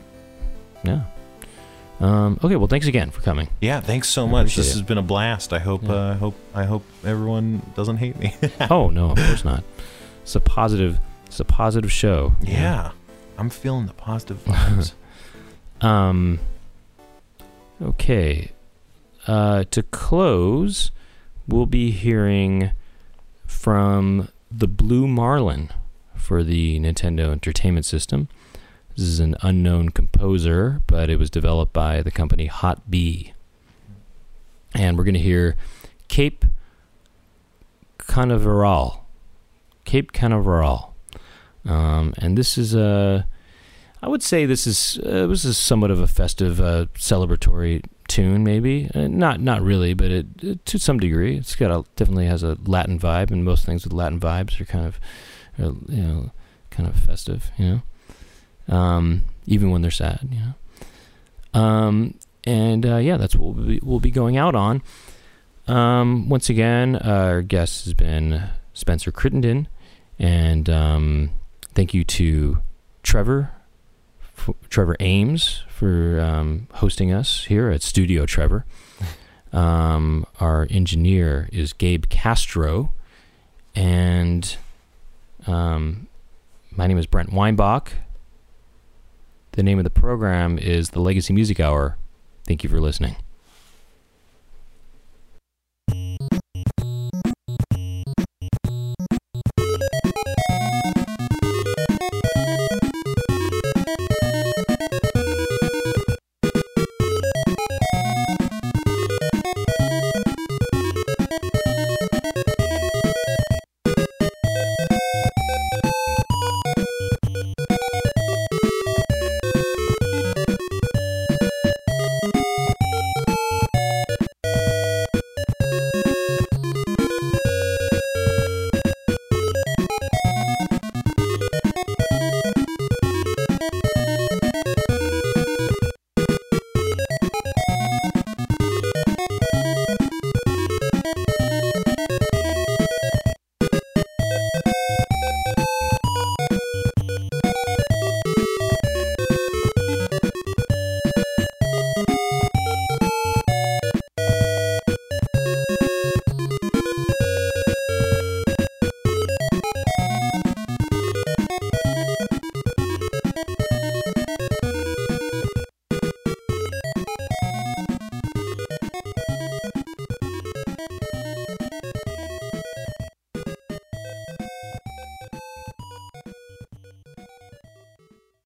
S1: Yeah. Um, okay. Well, thanks again for coming.
S2: Yeah, thanks so
S1: I
S2: much. This
S1: it.
S2: has been a blast. I hope
S1: Yeah.
S2: uh, I hope I hope everyone doesn't hate me.
S1: oh no, of course not. It's a positive. It's a positive show. know?
S2: yeah, I'm feeling the positive vibes.
S1: Um. Okay. Uh, to close, we'll be hearing from the Blue Marlin for the Nintendo Entertainment System. This is an unknown composer, but it was developed by the company Hot-B. And we're going to hear Cape Canaveral. Cape Canaveral. Um, and this is a. I would say this is uh, this is somewhat of a festive, uh, celebratory tune, maybe. Uh, not not really, but it, it to some degree, it's got a definitely has a Latin vibe, and most things with Latin vibes are kind of, uh, you know, kind of festive, you know, um, even when they're sad, know. Um, and uh, yeah, that's what we'll be, we'll be going out on. Um, once again, our guest has been Spencer Crittenden, and um, thank you to Trevor f- Trevor Ames for um, hosting us here at Studio Trevor. Um, our engineer is Gabe Castro, and um, my name is Brent Weinbach. The name of the program is the Legacy Music Hour. Thank you for listening.